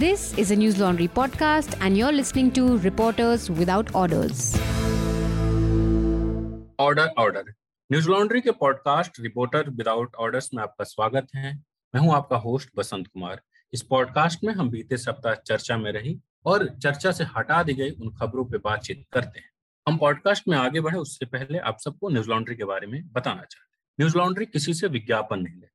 This is a News Laundry podcast, and you're listening to Reporters Without Orders. Order order Newslaundry के podcast reporter without orders में आपका स्वागत है। मैं हूँ आपका होस्ट बसंत कुमार। इस पॉडकास्ट में हम बीते सप्ताह चर्चा में रही और चर्चा से हटा दी गई उन खबरों पर बातचीत करते हैं। हम पॉडकास्ट में आगे बढ़े उससे पहले आप सबको न्यूज़ लॉन्ड्री के बारे में बताना चाहते हैं। न्यूज़ लॉन्ड्री किसी से विज्ञापन नहीं लेता।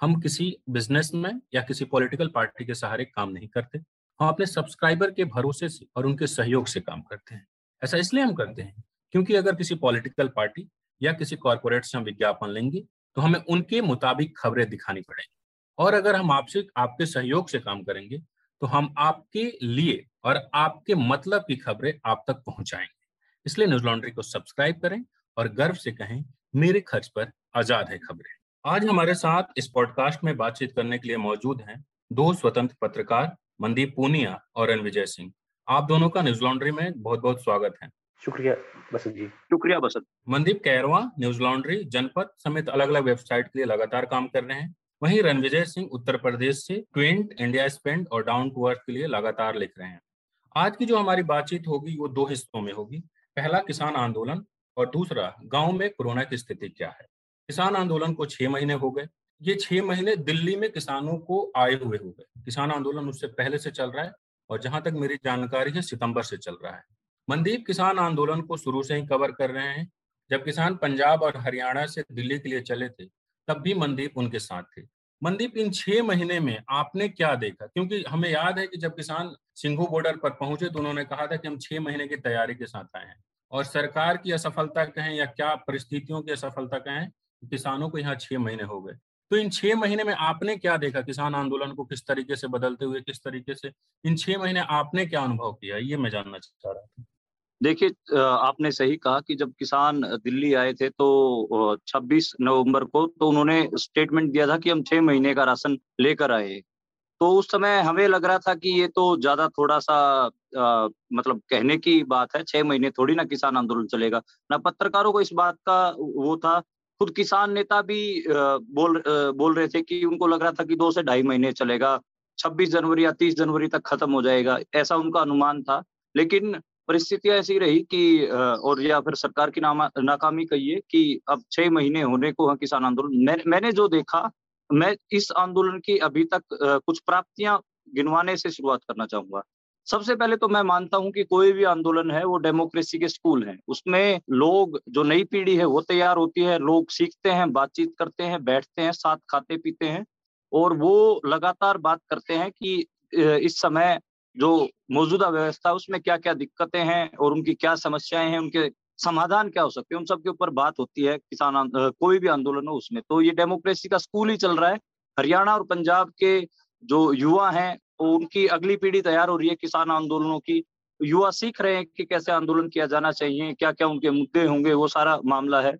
हम किसी बिज़नेस में या किसी पॉलिटिकल पार्टी के सहारे काम नहीं करते। हम अपने सब्सक्राइबर के भरोसे से और उनके सहयोग से काम करते हैं। ऐसा इसलिए हम करते हैं क्योंकि अगर किसी पॉलिटिकल पार्टी या किसी कॉरपोरेट से हम विज्ञापन लेंगे तो हमें उनके मुताबिक खबरें दिखानी पड़ेंगी। और अगर हम आपसे, आपके सहयोग से काम करेंगे तो हम आपके लिए और आपके मतलब की खबरें आप तक पहुंचाएँगे। इसलिए न्यूज़ लॉन्ड्री को सब्सक्राइब करें और गर्व से कहें, मेरे खर्च पर आज़ाद है खबरें। आज हमारे साथ इस पॉडकास्ट में बातचीत करने के लिए मौजूद हैं दो स्वतंत्र पत्रकार मनदीप पूनिया और रणविजय सिंह। आप दोनों का न्यूज़ लॉन्ड्री में बहुत बहुत स्वागत है। शुक्रिया बसंत जी। शुक्रिया बसंत। मनदीप कैरवा न्यूज़ लॉन्ड्री जनपद समेत अलग अलग वेबसाइट के लिए लगातार काम कर रहे हैं। वहीं रणविजय सिंह उत्तर प्रदेश से ट्वेंट इंडिया स्पेंड और डाउन टू अर्थ के लिए लगातार लिख रहे हैं। आज की जो हमारी बातचीत होगी वो दो हिस्सों में होगी। पहला किसान आंदोलन और दूसरा गाँव में कोरोना की स्थिति क्या है? किसान आंदोलन को छह महीने हो गए। ये छह महीने दिल्ली में किसानों को आए हुए हो गए। किसान आंदोलन उससे पहले से चल रहा है और जहाँ तक मेरी जानकारी है, सितंबर से चल रहा है। मनदीप किसान आंदोलन को शुरू से ही कवर कर रहे हैं। जब किसान पंजाब और हरियाणा से दिल्ली के लिए चले थे, तब भी मनदीप उनके साथ थे। मनदीप, इन छह महीने में आपने क्या देखा? क्योंकि हमें याद है कि जब किसान सिंघू बॉर्डर पर पहुँचे तो उन्होंने कहा था कि हम छह महीने की तैयारी के साथ आए हैं। और सरकार की असफलता कहें या क्या परिस्थितियों की असफलता कहें किसानों को यहाँ छह महीने हो गए। तो इन छह महीने में आपने क्या देखा? किसान आंदोलन को किस तरीके से बदलते हुए किस तरीके से इन छह महीने आपने क्या अनुभव किया? ये मैं जानना चाह रहा था। देखिए आपने सही कहा कि जब किसान दिल्ली आए थे तो 26 नवंबर को तो उन्होंने स्टेटमेंट दिया था कि हम छह महीने का राशन लेकर आए। तो उस समय हमें लग रहा था कि ये तो ज़्यादा थोड़ा सा आ, मतलब कहने की बात है छह महीने थोड़ी ना किसान आंदोलन चलेगा। ना पत्रकारों को इस बात का वो था खुद किसान नेता भी बोल बोल रहे थे कि उनको लग रहा था कि दो से ढाई महीने चलेगा 26 जनवरी या 30 जनवरी तक खत्म हो जाएगा ऐसा उनका अनुमान था। लेकिन परिस्थितियाँ ऐसी रही कि और या फिर सरकार की नाकामी कहिए कि अब छह महीने होने को है किसान आंदोलन। मैं, मैंने जो देखा मैं इस आंदोलन की अभी तक कुछ प्राप्तियाँ गिनवाने से शुरुआत करना चाहूँगा। सबसे पहले तो मैं मानता हूँ कि कोई भी आंदोलन है, वो डेमोक्रेसी के स्कूल है। उसमें लोग, जो नई पीढ़ी है, वो तैयार होती है, लोग सीखते हैं, बातचीत करते हैं, बैठते हैं, साथ खाते पीते हैं और वो लगातार बात करते हैं कि इस समय जो मौजूदा व्यवस्था उसमें क्या क्या दिक्कतें हैं और उनकी क्या समस्याएँ हैं, उनके समाधान क्या हो सकते हैं, उन सबके ऊपर बात होती है, किसान कोई भी आंदोलन हो उसमें। तो ये डेमोक्रेसी का स्कूल ही चल रहा है। हरियाणा और पंजाब के जो युवा हैं उनकी अगली पीढ़ी तैयार हो रही है किसान आंदोलनों की। युवा सीख रहे हैं कि कैसे आंदोलन किया जाना चाहिए क्या क्या उनके मुद्दे होंगे, वो सारा मामला है।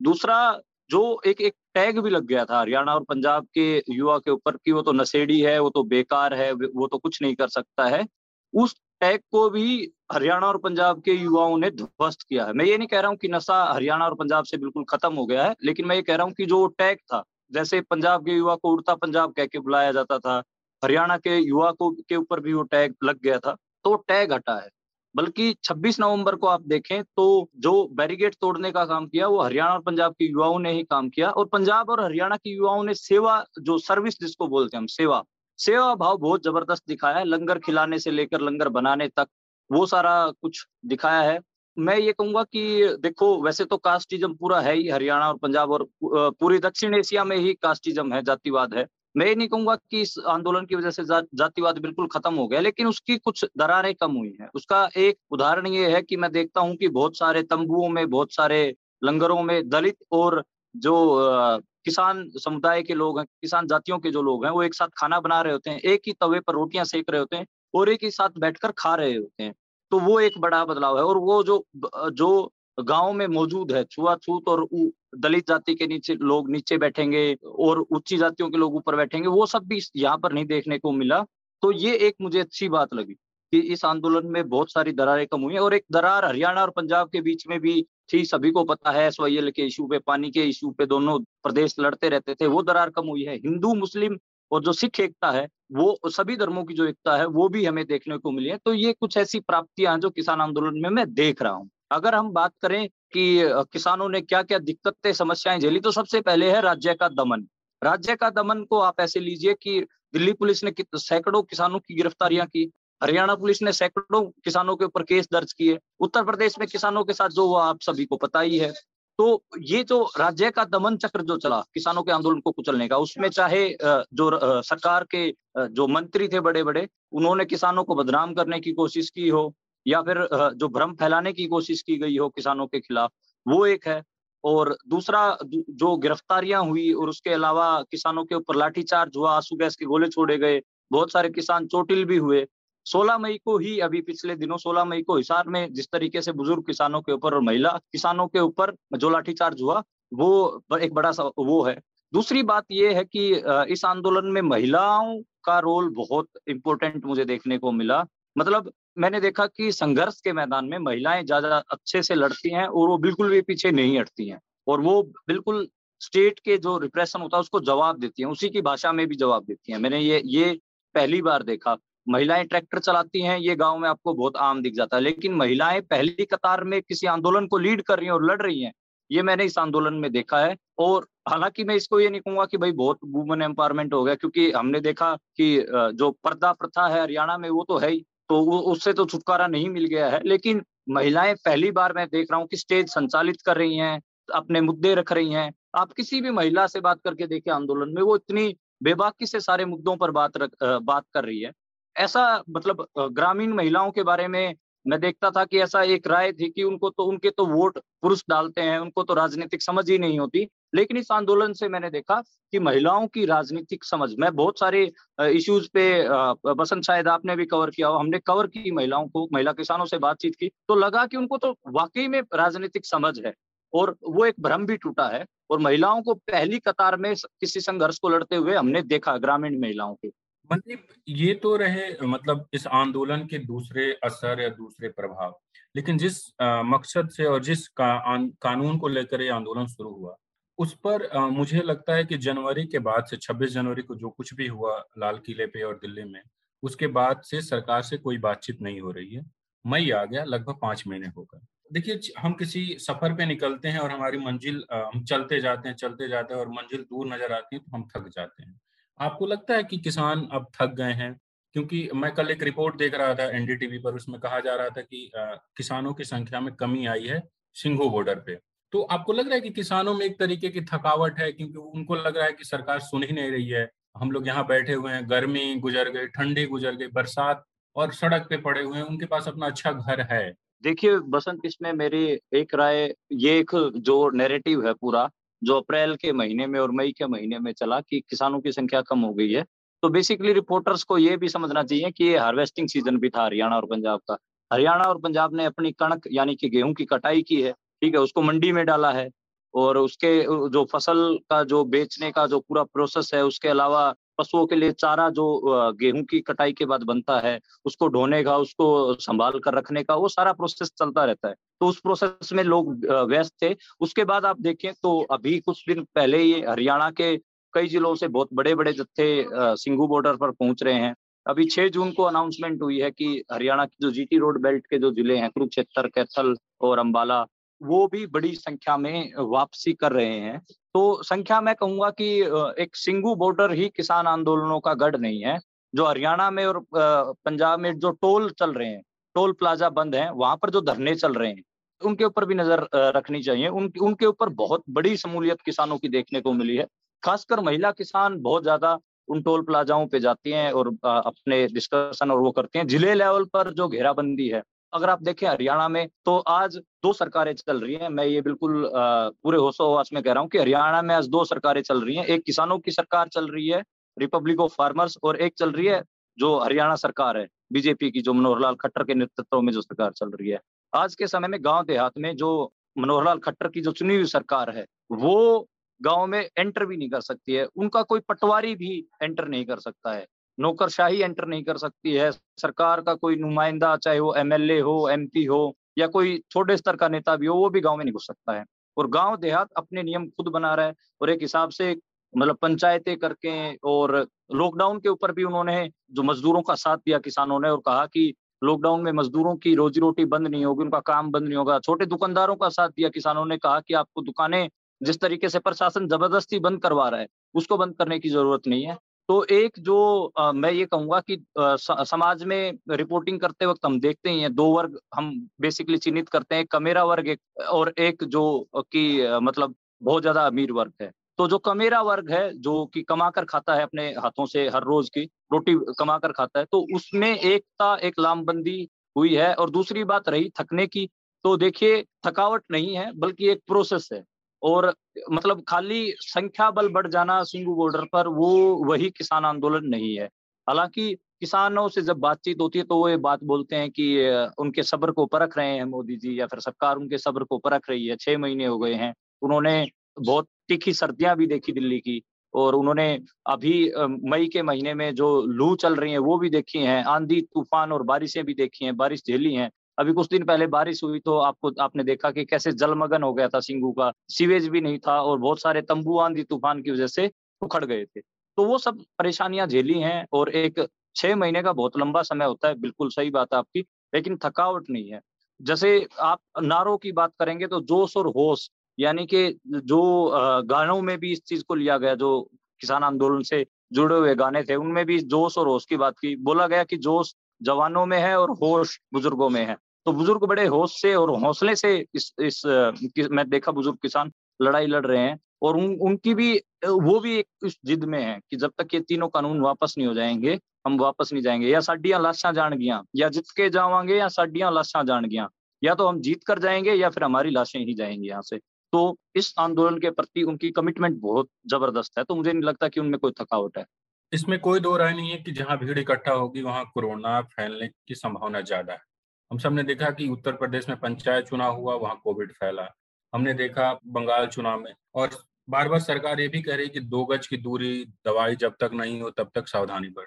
दूसरा, जो एक एक टैग भी लग गया था हरियाणा और पंजाब के युवा के ऊपर कि वो तो नशेड़ी है, वो तो बेकार है, वो तो कुछ नहीं कर सकता है। उस टैग को भी हरियाणा और पंजाब के युवाओं ने ध्वस्त किया है। मैं ये नहीं कह रहा हूँ कि नशा हरियाणा और पंजाब से बिल्कुल खत्म हो गया है, लेकिन मैं ये कह रहा हूँ कि जो टैग था, जैसे पंजाब के युवा को उड़ता पंजाब कह के बुलाया जाता था हरियाणा के युवा को, के ऊपर भी वो टैग लग गया था तो टैग हटा है। बल्कि 26 नवंबर को आप देखें तो जो बैरिगेड तोड़ने का काम किया, वो हरियाणा और पंजाब के युवाओं ने ही काम किया। और पंजाब और हरियाणा के युवाओं ने सेवा, जो सर्विस जिसको बोलते हैं हम, सेवा सेवा भाव बहुत ज़बरदस्त दिखाया है। लंगर खिलाने से लेकर लंगर बनाने तक वो सारा कुछ दिखाया है। मैं ये कहूँगा कि देखो, वैसे तो कास्टिज्म पूरा है ही, हरियाणा और पंजाब और पूरी दक्षिण एशिया में ही कास्टिज्म है, जातिवाद है। मैं ये नहीं कहूँगा कि इस आंदोलन की वजह से जा, जातिवाद बिल्कुल खत्म हो गया लेकिन उसकी कुछ दरारें कम हुई हैं। उसका एक उदाहरण ये है कि मैं देखता हूँ कि बहुत सारे तंबुओं में बहुत सारे लंगरों में दलित और जो किसान समुदाय के लोग हैं किसान जातियों के जो लोग हैं वो एक साथ खाना बना रहे होते हैं एक ही तवे पर रोटियाँ सेक रहे होते हैं और एक ही साथ बैठकर खा रहे होते हैं। तो वो एक बड़ा बदलाव है और वो जो जो गाँव में मौजूद है, छुआछूत और दलित जाति के नीचे लोग नीचे बैठेंगे और उच्ची जातियों के लोग ऊपर बैठेंगे, वो सब भी यहाँ पर नहीं देखने को मिला। तो ये एक मुझे अच्छी बात लगी कि इस आंदोलन में बहुत सारी दरारें कम हुई और एक दरार हरियाणा और पंजाब के बीच में भी थी, सभी को पता है, एस के इशू पे, पानी के इशू पे दोनों प्रदेश लड़ते रहते थे, वो दरार कम हुई है। हिंदू, मुस्लिम और जो सिख एकता है, वो सभी धर्मों की जो एकता है, वो भी हमें देखने को मिली है। तो ये कुछ ऐसी प्राप्तियाँ जो किसान आंदोलन में मैं देख रहा हूँ। अगर हम बात करें कि किसानों ने क्या क्या दिक्कतें, समस्याएँ झेली तो सबसे पहले है राज्य का दमन। राज्य का दमन को आप ऐसे लीजिए कि दिल्ली पुलिस ने सैकड़ों किसानों की गिरफ्तारियाँ की, हरियाणा पुलिस ने सैकड़ों किसानों के ऊपर केस दर्ज किए, उत्तर प्रदेश में किसानों के साथ जो हुआ, आप सभी को पता ही है। तो ये जो राज्य का दमन चक्र जो चला, किसानों के आंदोलन को कुचलने का, उसमें चाहे जो सरकार के जो मंत्री थे बड़े बड़े उन्होंने किसानों को बदनाम करने की कोशिश की हो या फिर जो भ्रम फैलाने की कोशिश की गई हो किसानों के खिलाफ, वो एक है। और दूसरा जो गिरफ्तारियाँ हुई और उसके अलावा किसानों के ऊपर लाठीचार्ज हुआ, आँसू गैस के गोले छोड़े गए, बहुत सारे किसान चोटिल भी हुए। 16 मई को ही, अभी पिछले दिनों 16 मई को हिसार में जिस तरीके से बुज़ुर्ग किसानों के ऊपर और महिला किसानों के ऊपर जो लाठीचार्ज हुआ, वो एक बड़ा सा वो है। दूसरी बात ये है कि इस आंदोलन में महिलाओं का रोल बहुत इंपॉर्टेंट मुझे देखने को मिला। मतलब मैंने देखा कि संघर्ष के मैदान में महिलाएँ ज़्यादा अच्छे से लड़ती हैं और वो बिल्कुल भी पीछे नहीं हटती हैं। और वो बिल्कुल स्टेट के जो रिप्रेशन होता है उसको जवाब देती हैं, उसी की भाषा में भी जवाब देती हैं। मैंने ये ये पहली बार देखा। महिलाएँ ट्रैक्टर चलाती हैं, ये गाँव में आपको बहुत आम दिख जाता है, लेकिन महिलाएँ पहली कतार में किसी आंदोलन को लीड कर रही हैं और लड़ रही हैं, ये मैंने इस आंदोलन में देखा है। और हालाँकि मैं इसको ये नहीं कहूँगा कि भाई बहुत वुमेन एम्पावरमेंट हो गया, क्योंकि हमने देखा कि जो पर्दा प्रथा है हरियाणा में, वो तो है ही। तो उससे तो छुटकारा नहीं मिल गया है। लेकिन महिलाएँ पहली बार मैं देख रहा हूँ कि स्टेज संचालित कर रही हैं अपने मुद्दे रख रही हैं। आप किसी भी महिला से बात करके देखे आंदोलन में वो इतनी बेबाकी से सारे मुद्दों पर बात रख, बात कर रही है। ऐसा मतलब ग्रामीण महिलाओं के बारे में मैं देखता था कि ऐसा एक राय थी कि उनको तो उनके तो वोट पुरुष डालते हैं, उनको तो राजनीतिक समझ ही नहीं होती। लेकिन इस आंदोलन से मैंने देखा कि महिलाओं की राजनीतिक समझ, मैं बहुत सारे इश्यूज़ पे बसंत शायद आपने भी कवर किया हो, हमने कवर की महिलाओं को, महिला किसानों से बातचीत की तो लगा कि उनको तो वाकई में राजनीतिक समझ है। और वो एक भ्रम भी टूटा है, और महिलाओं को पहली कतार में किसी संघर्ष को लड़ते हुए हमने देखा ग्रामीण महिलाओं को। मनदीप ये तो रहे मतलब इस आंदोलन के दूसरे असर या दूसरे प्रभाव। लेकिन जिस आ, मकसद से और जिस का, आन, कानून को लेकर ये आंदोलन शुरू हुआ उस पर आ, मुझे लगता है कि जनवरी के बाद से 26 जनवरी को जो कुछ भी हुआ लाल किले पे और दिल्ली में उसके बाद से सरकार से कोई बातचीत नहीं हो रही है। मई आ गया लगभग पाँच महीने हो गए। देखिए हम किसी सफ़र पे निकलते हैं और हमारी मंजिल हम चलते जाते हैं चलते जाते हैं और मंजिल दूर नज़र आती है तो हम थक जाते हैं। आपको लगता है कि किसान अब थक गए हैं? क्योंकि मैं कल एक रिपोर्ट देख रहा था एनडीटीवी पर उसमें कहा जा रहा था कि आ, किसानों की संख्या में कमी आई है सिंघो बॉर्डर पे। तो आपको लग रहा है कि किसानों में एक तरीके की थकावट है? क्योंकि उनको लग रहा है कि सरकार सुन ही नहीं रही है। हम लोग यहाँ बैठे हुए हैं गर्मी गुजर गई ठंडी गुजर गई बरसात और सड़क पे पड़े हुए हैं उनके पास अपना अच्छा घर है। देखिए बसंत इसमें मेरी एक राय ये एक जो नैरेटिव है पूरा जो अप्रैल के महीने में और मई के महीने में चला कि किसानों की संख्या कम हो गई है। तो बेसिकली रिपोर्टर्स को ये भी समझना चाहिए कि ये हार्वेस्टिंग सीज़न भी था हरियाणा और पंजाब का। हरियाणा और पंजाब ने अपनी कणक यानी कि गेहूँ की कटाई की है, ठीक है, उसको मंडी में डाला है और उसके, जो फ़सल का जो बेचने का जो पूरा प्रोसेस है, उसके अलावा पशुओं के लिए चारा जो गेहूँ की कटाई के बाद बनता है, उसको ढोने का, उसको संभाल कर रखने का, वो सारा प्रोसेस चलता रहता है। तो उस प्रोसेस में लोग व्यस्त थे। उसके बाद आप देखें तो अभी कुछ दिन पहले ही हरियाणा के कई जिलों से बहुत बड़े बड़े जत्थे सिंगू बॉर्डर पर पहुँच रहे हैं। अभी 6 जून को अनाउंसमेंट हुई है कि हरियाणा की जो जीटी रोड बेल्ट के जो ज़िले हैं, कुरुक्षेत्र, कैथल और अंबाला वो भी बड़ी संख्या में वापसी कर रहे हैं। तो संख्या मैं कहूँगा कि एक सिंगू बॉर्डर ही किसान आंदोलनों का गढ़ नहीं है जो हरियाणा में और पंजाब में जो टोल चल रहे हैं टोल प्लाजा बंद है वहाँ पर जो धरने चल रहे हैं उनके ऊपर भी नज़र रखनी चाहिए। उन, उनके ऊपर बहुत बड़ी शमूलियत किसानों की देखने को मिली है। खासकर महिला किसान बहुत ज़्यादा उन टोल प्लाजाओं पे जाती हैं और अपने डिस्कशन और वो करती हैं। ज़िले लेवल पर जो घेराबंदी है अगर आप देखें हरियाणा में तो आज दो सरकारें चल रही हैं। मैं ये बिल्कुल पूरे होशोहवास में कह रहा हूँ कि हरियाणा में आज दो सरकारें चल रही हैं। एक किसानों की सरकार चल रही है रिपब्लिक ऑफ़ फार्मर्स और एक चल रही है जो हरियाणा सरकार है, बीजेपी की, जो मनोहर लाल खट्टर के नेतृत्व में जो सरकार चल रही है। आज के समय में गाँव देहात में जो मनोहर लाल खट्टर की जो चुनी हुई सरकार है, वो गाँव में एंटर भी नहीं कर सकती है। उनका कोई पटवारी भी एंटर नहीं कर सकता है। नौकरशाही एंटर नहीं कर सकती है। सरकार का कोई नुमाइंदा, चाहे वो एमएलए हो एमपी हो, या कोई छोटे स्तर का नेता भी हो, वो भी गाँव में नहीं घुस सकता है। और गाँव देहात अपने नियम खुद बना रहा है और एक हिसाब से मतलब पंचायतें करके और लॉकडाउन के ऊपर भी उन्होंने जो मजदूरों का साथ दिया किसानों ने और कहा कि लॉकडाउन में मजदूरों की रोजी रोटी बंद नहीं होगी, उनका काम बंद नहीं होगा। छोटे दुकानदारों का साथ दिया किसानों ने कहा कि आपको दुकानें जिस तरीके से प्रशासन ज़बरदस्ती बंद करवा रहा है, उसको बंद करने की ज़रूरत नहीं है। तो एक जो आ, मैं ये कहूँगा कि आ, समाज में रिपोर्टिंग करते वक्त हम देखते ही हैं दो वर्ग हम बेसिकली चिन्हित करते हैं कमेरा वर्ग एक और एक जो कि मतलब बहुत ज़्यादा अमीर वर्ग है। तो जो कमेरा वर्ग है जो कि कमा कर खाता है अपने हाथों से हर रोज की रोटी कमा कर खाता है तो उसमें एकता एक लामबंदी हुई है। और दूसरी बात रही थकने की तो देखिए थकावट नहीं है बल्कि एक प्रोसेस है। और मतलब खाली संख्या बल बढ़ जाना सिंगू बॉर्डर पर, वो वही किसान आंदोलन नहीं है। हालाँकि किसानों से जब बातचीत होती है तो वो ये बात बोलते हैं कि उनके सब्र को परख रहे हैं मोदी जी, या फिर सरकार उनके सब्र को परख रही है। छह महीने हो गए हैं। उन्होंने बहुत तीखी सर्दियाँ भी देखी दिल्ली की, और उन्होंने अभी मई के महीने में जो लू चल रही है, वो भी देखी है। आंधी, तूफ़ान और बारिशें भी देखी हैं, बारिश झेली हैं। अभी कुछ दिन पहले बारिश हुई तो आपको, आपने देखा कि कैसे जलमगन हो गया था सिंगू का। सीवेज भी नहीं था और बहुत सारे तंबू आंधी तूफ़ान की वजह से उखड़ गए थे। तो वो सब परेशानियाँ झेली हैं और एक छह महीने का बहुत लंबा समय होता है, बिल्कुल सही बात है आपकी, लेकिन थकावट नहीं है। जैसे आप नारों की बात करेंगे तो जोश और होश, यानी कि जो गानों में भी इस चीज़ को लिया गया, जो किसान आंदोलन से जुड़े हुए गाने थे, उनमें भी जोश और होश की बात की। बोला गया कि जोश जवानों में है और होश बुज़ुर्गों में है। तो बुज़ुर्ग बड़े होश से और हौसले से इस इस मैं देखा बुज़ुर्ग किसान लड़ाई लड़ रहे हैं और उन, उनकी भी, वो भी एक इस जिद में है कि जब तक ये तीनों कानून वापस नहीं हो जाएँगे, हम वापस नहीं जाएँगे। या साडियाँ लाशा जान गया, या जित के जावांगे, या साडियाँ लाशा जान गया, या तो हम जीत कर जाएँगे, या फिर हमारी लाशें ही जाएँगी यहाँ से। तो इस आंदोलन के प्रति उनकी कमिटमेंट बहुत ज़बरदस्त है तो मुझे नहीं लगता कि उनमें कोई थकावट है। इसमें कोई दो राय नहीं है कि जहाँ भीड़ इकट्ठा होगी, वहाँ कोरोना फैलने की संभावना ज़्यादा है। हम सबने देखा कि उत्तर प्रदेश में पंचायत चुनाव हुआ, वहाँ कोविड फैला। हमने देखा बंगाल चुनाव में और बार बार सरकार ये भी कह रही है कि दो गज की दूरी दवाई जब तक नहीं हो, तब तक सावधानी बढ़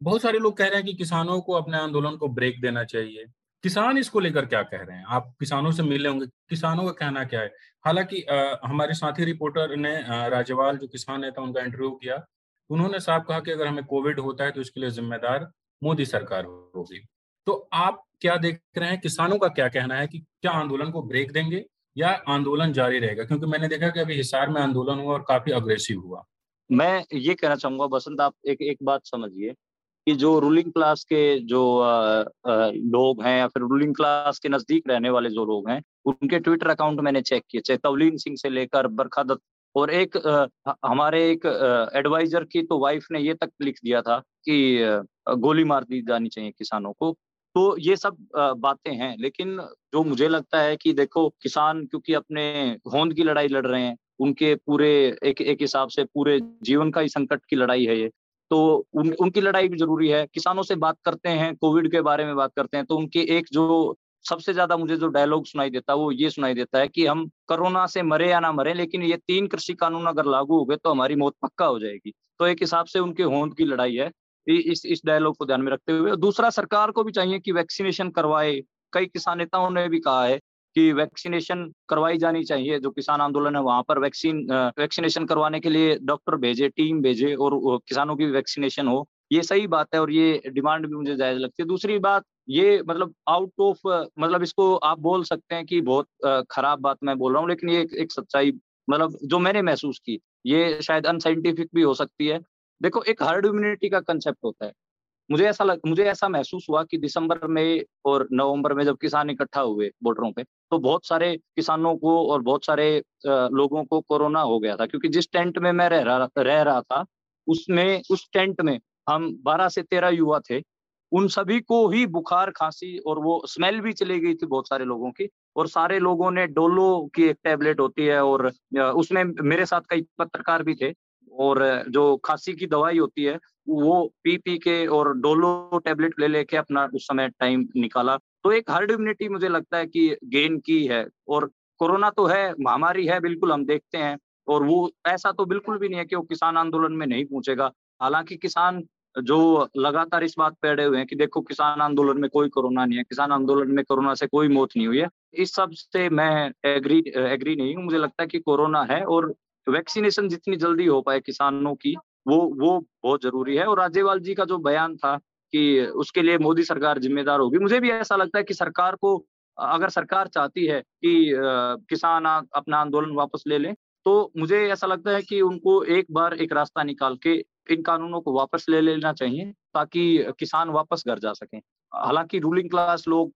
बहुत सारे लोग कह रहे हैं कि किसानों को अपने आंदोलन को ब्रेक देना चाहिए। किसान इसको लेकर क्या कह रहे हैं? आप किसानों से मिले होंगे, किसानों का कहना क्या है? हालाँकि हमारे साथी रिपोर्टर ने राजवाल जो किसान नेता, उनका इंटरव्यू किया उन्होंने साफ़ कहा कि अगर हमें कोविड होता है तो इसके लिए जिम्मेदार मोदी सरकार होगी। तो आप क्या देख रहे हैं? किसानों का क्या कहना है कि क्या आंदोलन को ब्रेक देंगे या आंदोलन जारी रहेगा? क्योंकि मैंने देखा कि अभी हिसार में आंदोलन हुआ और काफ़ी अग्रेसिव हुआ। मैं ये कहना चाहूँगा, बसंत, आप एक एक बात समझिए कि जो रूलिंग क्लास के जो लोग हैं या फिर रूलिंग क्लास के नज़दीक रहने वाले जो लोग हैं, उनके ट्विटर अकाउंट मैंने चेक किए, चाहे तवलीन सिंह से लेकर बरखा दत्त और एक आ, हमारे एक एडवाइजर की तो वाइफ ने ये तक लिख दिया था कि गोली मार दी जानी चाहिए किसानों को। तो ये सब बातें हैं लेकिन जो मुझे लगता है कि देखो किसान क्योंकि अपने होंद की लड़ाई लड़ रहे हैं उनके पूरे एक एक हिसाब से पूरे जीवन का ही संकट की लड़ाई है ये। तो उन, उनकी लड़ाई भी ज़रूरी है। किसानों से बात करते हैं कोविड के बारे में बात करते हैं तो उनकी एक जो सबसे ज़्यादा मुझे जो डायलॉग सुनाई देता है, वो ये सुनाई देता है कि हम कोरोना से मरे या ना मरे, लेकिन ये तीन कृषि कानून अगर लागू हो गए तो हमारी मौत पक्का हो जाएगी। तो एक हिसाब से उनके होंद की लड़ाई है इस इस डायलॉग को ध्यान में रखते हुए। दूसरा, सरकार को भी चाहिए कि वैक्सीनेशन करवाए। कई किसान नेताओं ने भी कहा है कि वैक्सीनेशन करवाई जानी चाहिए। जो किसान आंदोलन है, वहाँ पर वैक्सीन वैक्सीनेशन करवाने के लिए डॉक्टर भेजे टीम भेजे और किसानों की वैक्सीनेशन हो। ये सही बात है और ये डिमांड भी मुझे जायज़ लगती है। दूसरी बात ये मतलब आउट ऑफ़ मतलब इसको आप बोल सकते हैं कि बहुत खराब बात मैं बोल रहा हूँ लेकिन ये एक, एक सच्चाई मतलब जो मैंने महसूस की ये शायद अनसाइंटिफिक भी हो सकती है। देखो एक हर्ड इम्यूनिटी का कंसेप्ट होता है। मुझे ऐसा लग, मुझे ऐसा महसूस हुआ कि दिसंबर में और नवंबर में जब किसान इकट्ठा हुए बॉर्डरों पे तो बहुत सारे किसानों को और बहुत सारे लोगों को कोरोना हो गया था क्योंकि जिस टेंट में मैं रह रहा रह रहा था उसमें उस टेंट में हम 12 से 13 युवा थे उन सभी को ही बुखार, खांसी और वो स्मेल भी चली गई थी बहुत सारे लोगों की और सारे लोगों ने डोलो की एक टैबलेट होती है और उसमें मेरे साथ कई पत्रकार भी थे और जो खांसी की दवाई होती है वो पी पी के और डोलो टेबलेट ले लेके अपना उस समय टाइम निकाला। तो एक हर्ड इम्यूनिटी मुझे लगता है कि गेन की है और कोरोना तो है, महामारी है, बिल्कुल हम देखते हैं और वो ऐसा तो बिल्कुल भी नहीं है कि वो किसान आंदोलन में नहीं पहुंचेगा। हालाँकि किसान जो लगातार इस बात पे अड़े हुए हैं कि देखो, किसान आंदोलन में कोई कोरोना नहीं है, किसान आंदोलन में कोरोना से कोई मौत नहीं हुई है। इस सबसे मैं एग्री एग्री नहीं हूँ। मुझे लगता है कि कोरोना है और वैक्सीनेशन जितनी जल्दी हो पाए किसानों की, वो वो बहुत ज़रूरी है। और राज्यपाल जी का जो बयान था कि उसके लिए मोदी सरकार जिम्मेदार होगी, मुझे भी ऐसा लगता है कि सरकार को, अगर सरकार चाहती है कि किसान अपना आंदोलन वापस ले लें तो मुझे ऐसा लगता है कि उनको एक बार एक रास्ता निकाल के इन कानूनों को वापस ले लेना चाहिए ताकि किसान वापस घर जा सकें। हालाँकि रूलिंग क्लास लोग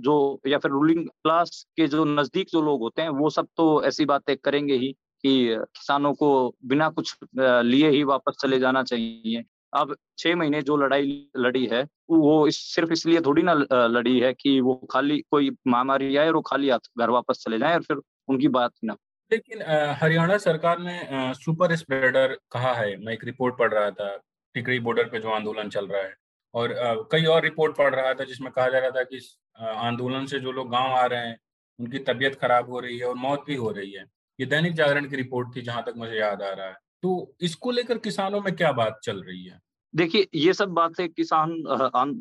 जो या फिर रूलिंग क्लास के जो नज़दीक जो लोग होते हैं, वो सब तो ऐसी बातें करेंगे ही कि किसानों को बिना कुछ लिए ही वापस चले जाना चाहिए। अब छह महीने जो लड़ाई लड़ी है, वो इस, सिर्फ़ इसलिए थोड़ी ना लड़ी है कि वो खाली कोई महामारी आए और वो खाली घर वापस चले जाए और फिर उनकी बात ना लेकिन हरियाणा सरकार ने सुपर स्प्रेडर कहा है। मैं एक रिपोर्ट पढ़ रहा था, टिकरी बॉर्डर पे जो आंदोलन चल रहा है। और कई और रिपोर्ट पढ़ रहा था जिसमें कहा जा रहा था कि आंदोलन से जो लोग गाँव आ रहे हैं, उनकी तबीयत खराब हो रही है और मौत भी हो रही है। ये दैनिक जागरण की रिपोर्ट थी, जहाँ तक मुझे याद आ रहा है। तो इसको लेकर किसानों में क्या बात चल रही है? देखिए, ये सब बातें किसान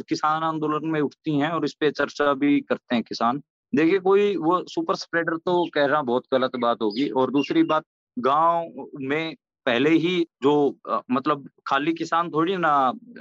किसान आंदोलन में उठती हैं और इस पे चर्चा भी करते हैं किसान। देखिए, कोई वो सुपर स्प्रेडर तो कह रहा बहुत गलत बात होगी और दूसरी बात, गाँव में पहले ही जो मतलब खाली किसान थोड़ी ना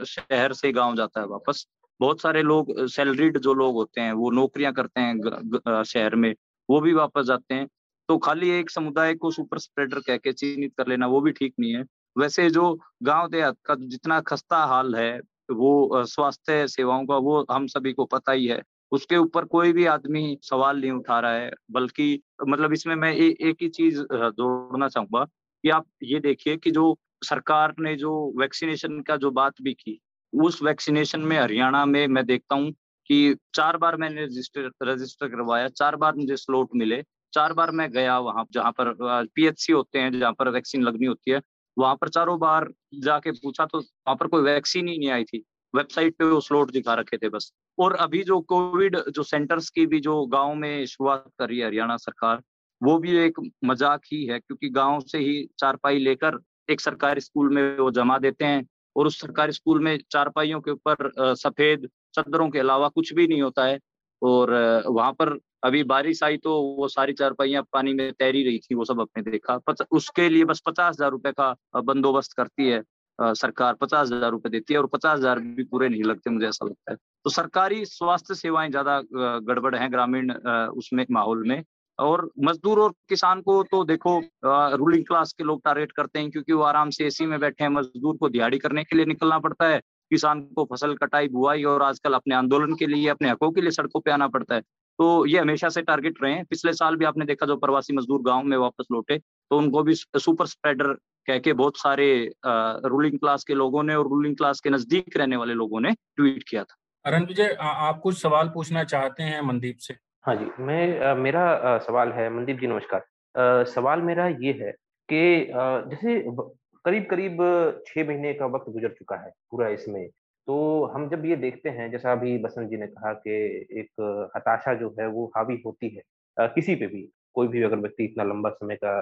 शहर से गाँव जाता है वापस। बहुत सारे लोग सैलरीड जो लोग होते हैं, वो नौकरियाँ करते हैं शहर में, वो भी वापस जाते हैं। तो खाली एक समुदाय को सुपर स्प्रेडर कह के चिन्हित कर लेना, वो भी ठीक नहीं है। वैसे जो गाँव देहात का जितना खस्ता हाल है, वो स्वास्थ्य सेवाओं का, वो हम सभी को पता ही है। उसके ऊपर कोई भी आदमी सवाल नहीं उठा रहा है बल्कि मतलब इसमें मैं ए, एक ही चीज़ जोड़ना चाहूँगा कि आप ये देखिए कि जो सरकार ने जो वैक्सीनेशन का जो बात भी की उस वैक्सीनेशन में हरियाणा में मैं देखता हूँ कि चार बार मैंने रजिस्टर रजिस्टर करवाया चार बार मुझे स्लॉट मिले चार बार मैं गया वहाँ जहाँ पर पीएचसी होते हैं जहाँ पर वैक्सीन लगनी होती है वहाँ पर चारों बार जाके पूछा तो वहाँ पर कोई वैक्सीन ही नहीं आई थी। वेबसाइट पे वो स्लॉट दिखा रखे थे बस। और अभी जो कोविड जो सेंटर्स की भी जो गाँव में शुरुआत कर रही है हरियाणा सरकार, वो भी एक मज़ाक ही है क्योंकि गाँव से ही चारपाई लेकर एक सरकारी स्कूल में वो जमा देते हैं और उस सरकारी स्कूल में चारपाइयों के ऊपर सफ़ेद चदरों के अलावा कुछ भी नहीं होता है। और वहाँ पर अभी बारिश आई तो वो सारी चारपाइयाँ पानी में तैरी रही थी, वो सब अपने देखा। उसके लिए बस पचास हज़ार रुपए का बंदोबस्त करती है। सरकार पचास हज़ार रुपए देती है और पचास हज़ार भी पूरे नहीं लगते, मुझे ऐसा लगता है। तो सरकारी स्वास्थ्य सेवाएँ ज़्यादा गड़बड़ हैं ग्रामीण उसमें, माहौल में। और मजदूर और किसान को तो देखो रूलिंग क्लास के लोग टारगेट करते हैं क्योंकि वो आराम से एसी में बैठे हैं। मजदूर को दिहाड़ी करने के लिए निकलना पड़ता है। किसान को फ़सल कटाई, बुआई और आजकल अपने आंदोलन के लिए, अपने हकों के लिए सड़कों पे आना पड़ता है। तो ये हमेशा से टारगेट रहे हैं। पिछले साल भी आपने देखा जो प्रवासी मजदूर गाँव में वापस लौटे तो उनको भी सुपर स्प्रेडर कह के बहुत सारे रूलिंग क्लास के लोगों ने और रूलिंग क्लास के नज़दीक रहने वाले लोगों ने ट्वीट किया था। अरन विजय आप कुछ सवाल पूछना चाहते हैं मनदीप से? हाँ जी मैं मेरा सवाल है मनदीप जी नमस्कार। सवाल मेरा ये है कि जैसे करीब करीब छह महीने का वक्त गुजर चुका है पूरा इसमें। तो हम जब ये देखते हैं जैसा अभी बसंत जी ने कहा कि एक हताशा जो है वो हावी होती है किसी पे भी कोई भी अगर व्यक्ति इतना लंबा समय का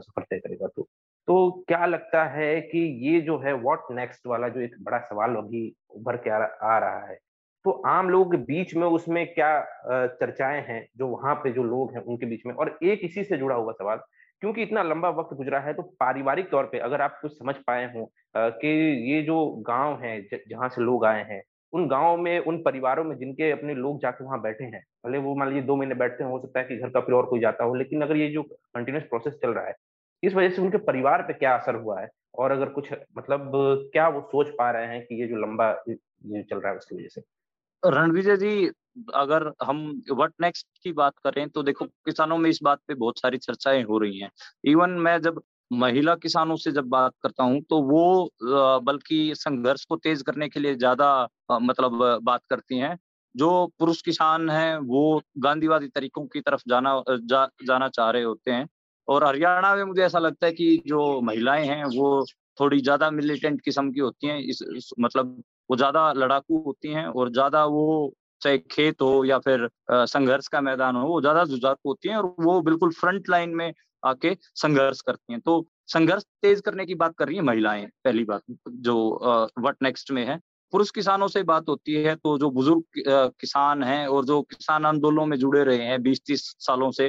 सफ़र तय करेगा तो। तो क्या लगता है कि ये जो है व्हाट नेक्स्ट वाला जो एक बड़ा सवाल अभी उभर के आ, आ रहा है तो आम लोगों के बीच में उसमें क्या चर्चाएँ हैं जो वहाँ पे जो लोग हैं उनके बीच में? और एक इसी से जुड़ा हुआ सवाल क्योंकि इतना लंबा वक्त गुजरा है तो पारिवारिक तौर पे अगर आप कुछ समझ पाए हों कि ये जो गाँव है जहाँ से लोग आए हैं, उन गाँव में, उन परिवारों में जिनके अपने लोग जाके वहाँ बैठे हैं, भले वो मान लीजिए दो महीने बैठते हैं, हो सकता है कि घर का फिर और कोई जाता हो, लेकिन अगर ये जो कंटिन्यूस प्रोसेस चल रहा है, इस वजह से उनके परिवार पे क्या असर हुआ है? और अगर कुछ मतलब क्या वो सोच पा रहे हैं कि ये जो लंबा ये चल रहा है उसकी वजह से? रणविजय जी अगर हम वट नेक्स्ट की बात करें तो देखो किसानों में इस बात पे बहुत सारी चर्चाएँ हो रही हैं। इवन मैं जब महिला किसानों से जब बात करता हूँ तो वो बल्कि संघर्ष को तेज करने के लिए ज़्यादा मतलब बात करती हैं। जो पुरुष किसान हैं वो गांधीवादी तरीकों की तरफ़ जाना जा, जाना चाह रहे होते हैं। और हरियाणा में मुझे ऐसा लगता है कि जो महिलाएँ हैं वो थोड़ी ज़्यादा मिलिटेंट किस्म की होती हैं इस, इस मतलब वो ज़्यादा लड़ाकू होती हैं और ज़्यादा वो चाहे खेत हो या फिर संघर्ष का मैदान हो, वो ज़्यादा जुझारू होती हैं और वो बिल्कुल फ्रंट लाइन में आके संघर्ष करती हैं। तो संघर्ष तेज करने की बात कर रही है महिलाएँ, पहली बात, जो वट नेक्स्ट में है। पुरुष किसानों से बात होती है तो जो बुज़ुर्ग किसान हैं और जो किसान आंदोलनों में जुड़े रहे हैं बीस तीस सालों से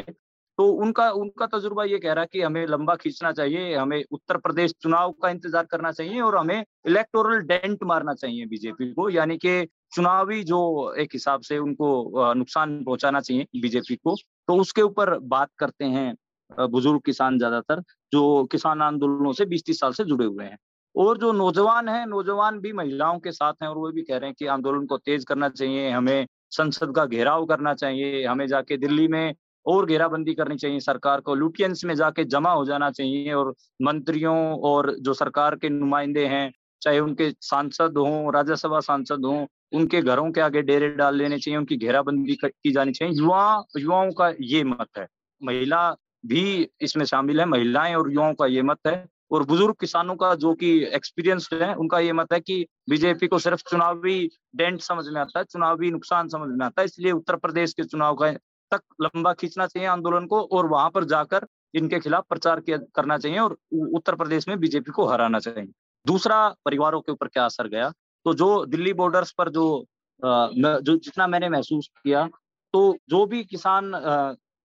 तो उनका उनका तजुर्बा ये कह रहा है कि हमें लंबा खींचना चाहिए, हमें उत्तर प्रदेश चुनाव का इंतज़ार करना चाहिए और हमें इलेक्टोरल डेंट मारना चाहिए बीजेपी को, यानी कि चुनावी जो एक हिसाब से उनको नुकसान पहुंचाना चाहिए बीजेपी को तो उसके ऊपर बात करते हैं बुज़ुर्ग किसान ज़्यादातर, जो किसान आंदोलनों से बीस तीस साल से जुड़े हुए हैं। और जो नौजवान हैं, नौजवान भी महिलाओं के साथ हैं और वो भी कह रहे हैं कि आंदोलन को तेज करना चाहिए, हमें संसद का घेराव करना चाहिए, हमें जाके दिल्ली में और घेराबंदी करनी चाहिए, सरकार को लुटियंस में जाके जमा हो जाना चाहिए और मंत्रियों और जो सरकार के नुमाइंदे हैं चाहे उनके सांसद हों, राज्यसभा सांसद हों, उनके घरों के आगे डेरे डाल लेने चाहिए, उनकी घेराबंदी की जानी चाहिए। युवा, युवाओं का ये मत है, महिला भी इसमें शामिल है, महिलाएँ और युवाओं का ये मत है और बुज़ुर्ग किसानों का जो कि एक्सपीरियंस है, उनका ये मत है कि बीजेपी को सिर्फ़ चुनावी डेंट समझ में आता है, चुनावी नुकसान समझ में आता है, इसलिए उत्तर प्रदेश के चुनाव का तक लंबा खींचना चाहिए आंदोलन को और वहाँ पर जाकर इनके खिलाफ प्रचार किया, करना चाहिए और उत्तर प्रदेश में बीजेपी को हराना चाहिए। दूसरा परिवारों के ऊपर क्या असर गया? तो जो दिल्ली बॉर्डर्स पर जो जो जितना मैंने महसूस किया तो जो भी किसान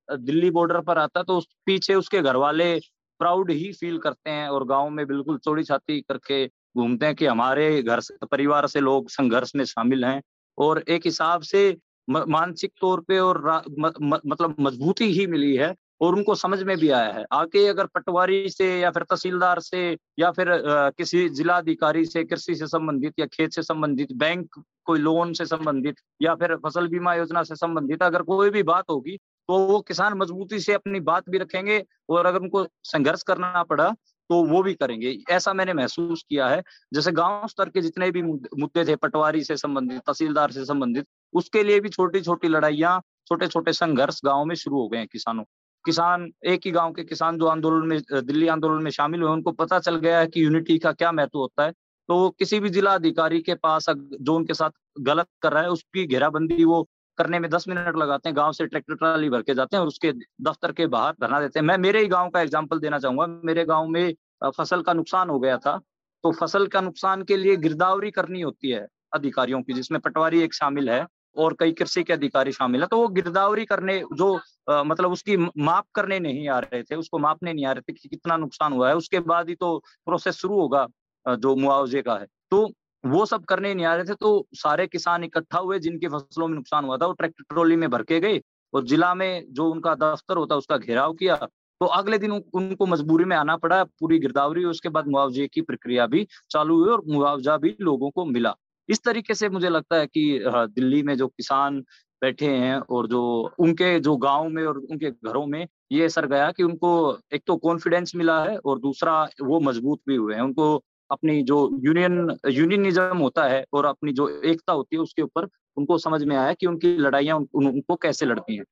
दिल्ली बॉर्डर पर आता तो उस पीछे उसके घर वाले प्राउड ही फील करते हैं और गाँव में बिल्कुल चौड़ी छाती करके घूमते हैं कि हमारे घर से परिवार से लोग संघर्ष में शामिल हैं और एक हिसाब से मानसिक तौर पे और म, म, मतलब मजबूती ही मिली है। और उनको समझ में भी आया है। आके अगर पटवारी से या फिर तहसीलदार से या फिर आ, किसी जिलाधिकारी से कृषि से संबंधित या खेत से संबंधित बैंक कोई लोन से संबंधित या फिर फ़सल बीमा योजना से संबंधित अगर कोई भी बात होगी तो वो किसान मजबूती से अपनी बात भी रखेंगे और अगर उनको संघर्ष करना पड़ा तो वो भी करेंगे। ऐसा मैंने महसूस किया है। जैसे गाँव स्तर के जितने भी मुद्दे थे पटवारी से संबंधित तहसीलदार से संबंधित उसके लिए भी छोटी छोटी लड़ाइयाँ छोटे छोटे संघर्ष गाँव में शुरू हो गए हैं किसानों। किसान, एक ही गाँव के किसान जो आंदोलन में, दिल्ली आंदोलन में शामिल हुए, उनको पता चल गया है कि यूनिटी का क्या महत्व होता है। तो वो किसी भी जिला अधिकारी के पास जो उनके साथ गलत कर रहा है, उसकी घेराबंदी वो करने में दस मिनट लगाते हैं, गाँव से ट्रैक्टर ट्राली भर के जाते हैं और उसके दफ्तर के बाहर धरना देते हैं। मैं, मेरे ही गाँव का एग्ज़ाम्पल देना चाहूँगा। मेरे गाँव में फ़सल का नुकसान हो गया था तो फ़सल का नुकसान के लिए गिरदावरी करनी होती है अधिकारियों की, जिसमें पटवारी एक शामिल है। और कई कृषि के अधिकारी शामिल है। तो वो गिरदावरी करने जो आ, मतलब उसकी माप करने नहीं आ रहे थे उसको मापने नहीं आ रहे थे कि कितना नुकसान हुआ है उसके बाद ही तो प्रोसेस शुरू होगा जो मुआवजे का है। तो वो सब करने नहीं आ रहे थे तो सारे किसान इकट्ठा हुए जिनकी फ़सलों में नुकसान हुआ था वो ट्रैक्टर ट्रॉली में भर के गए और जिला में जो उनका दफ्तर होता उसका घेराव किया। तो अगले दिन उनको मजबूरी में आना पड़ा पूरी गिरदावरी उसके बाद मुआवजे की प्रक्रिया भी चालू हुई और मुआवजा भी लोगों को मिला। इस तरीके से मुझे लगता है कि दिल्ली में जो किसान बैठे हैं और जो उनके जो गाँव में और उनके घरों में ये असर गया कि उनको एक तो कॉन्फिडेंस मिला है और दूसरा वो मज़बूत भी हुए हैं। उनको अपनी जो यूनियन यूनियनिज्म होता है और अपनी जो एकता होती है उसके ऊपर उनको समझ में आया कि उनकी लड़ाइयाँ उन, उनको कैसे लड़ती हैं।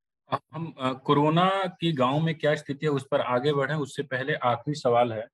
हम कोरोना की गाँव में क्या स्थिति है उस पर आगे बढ़े उससे पहले आखिरी सवाल है।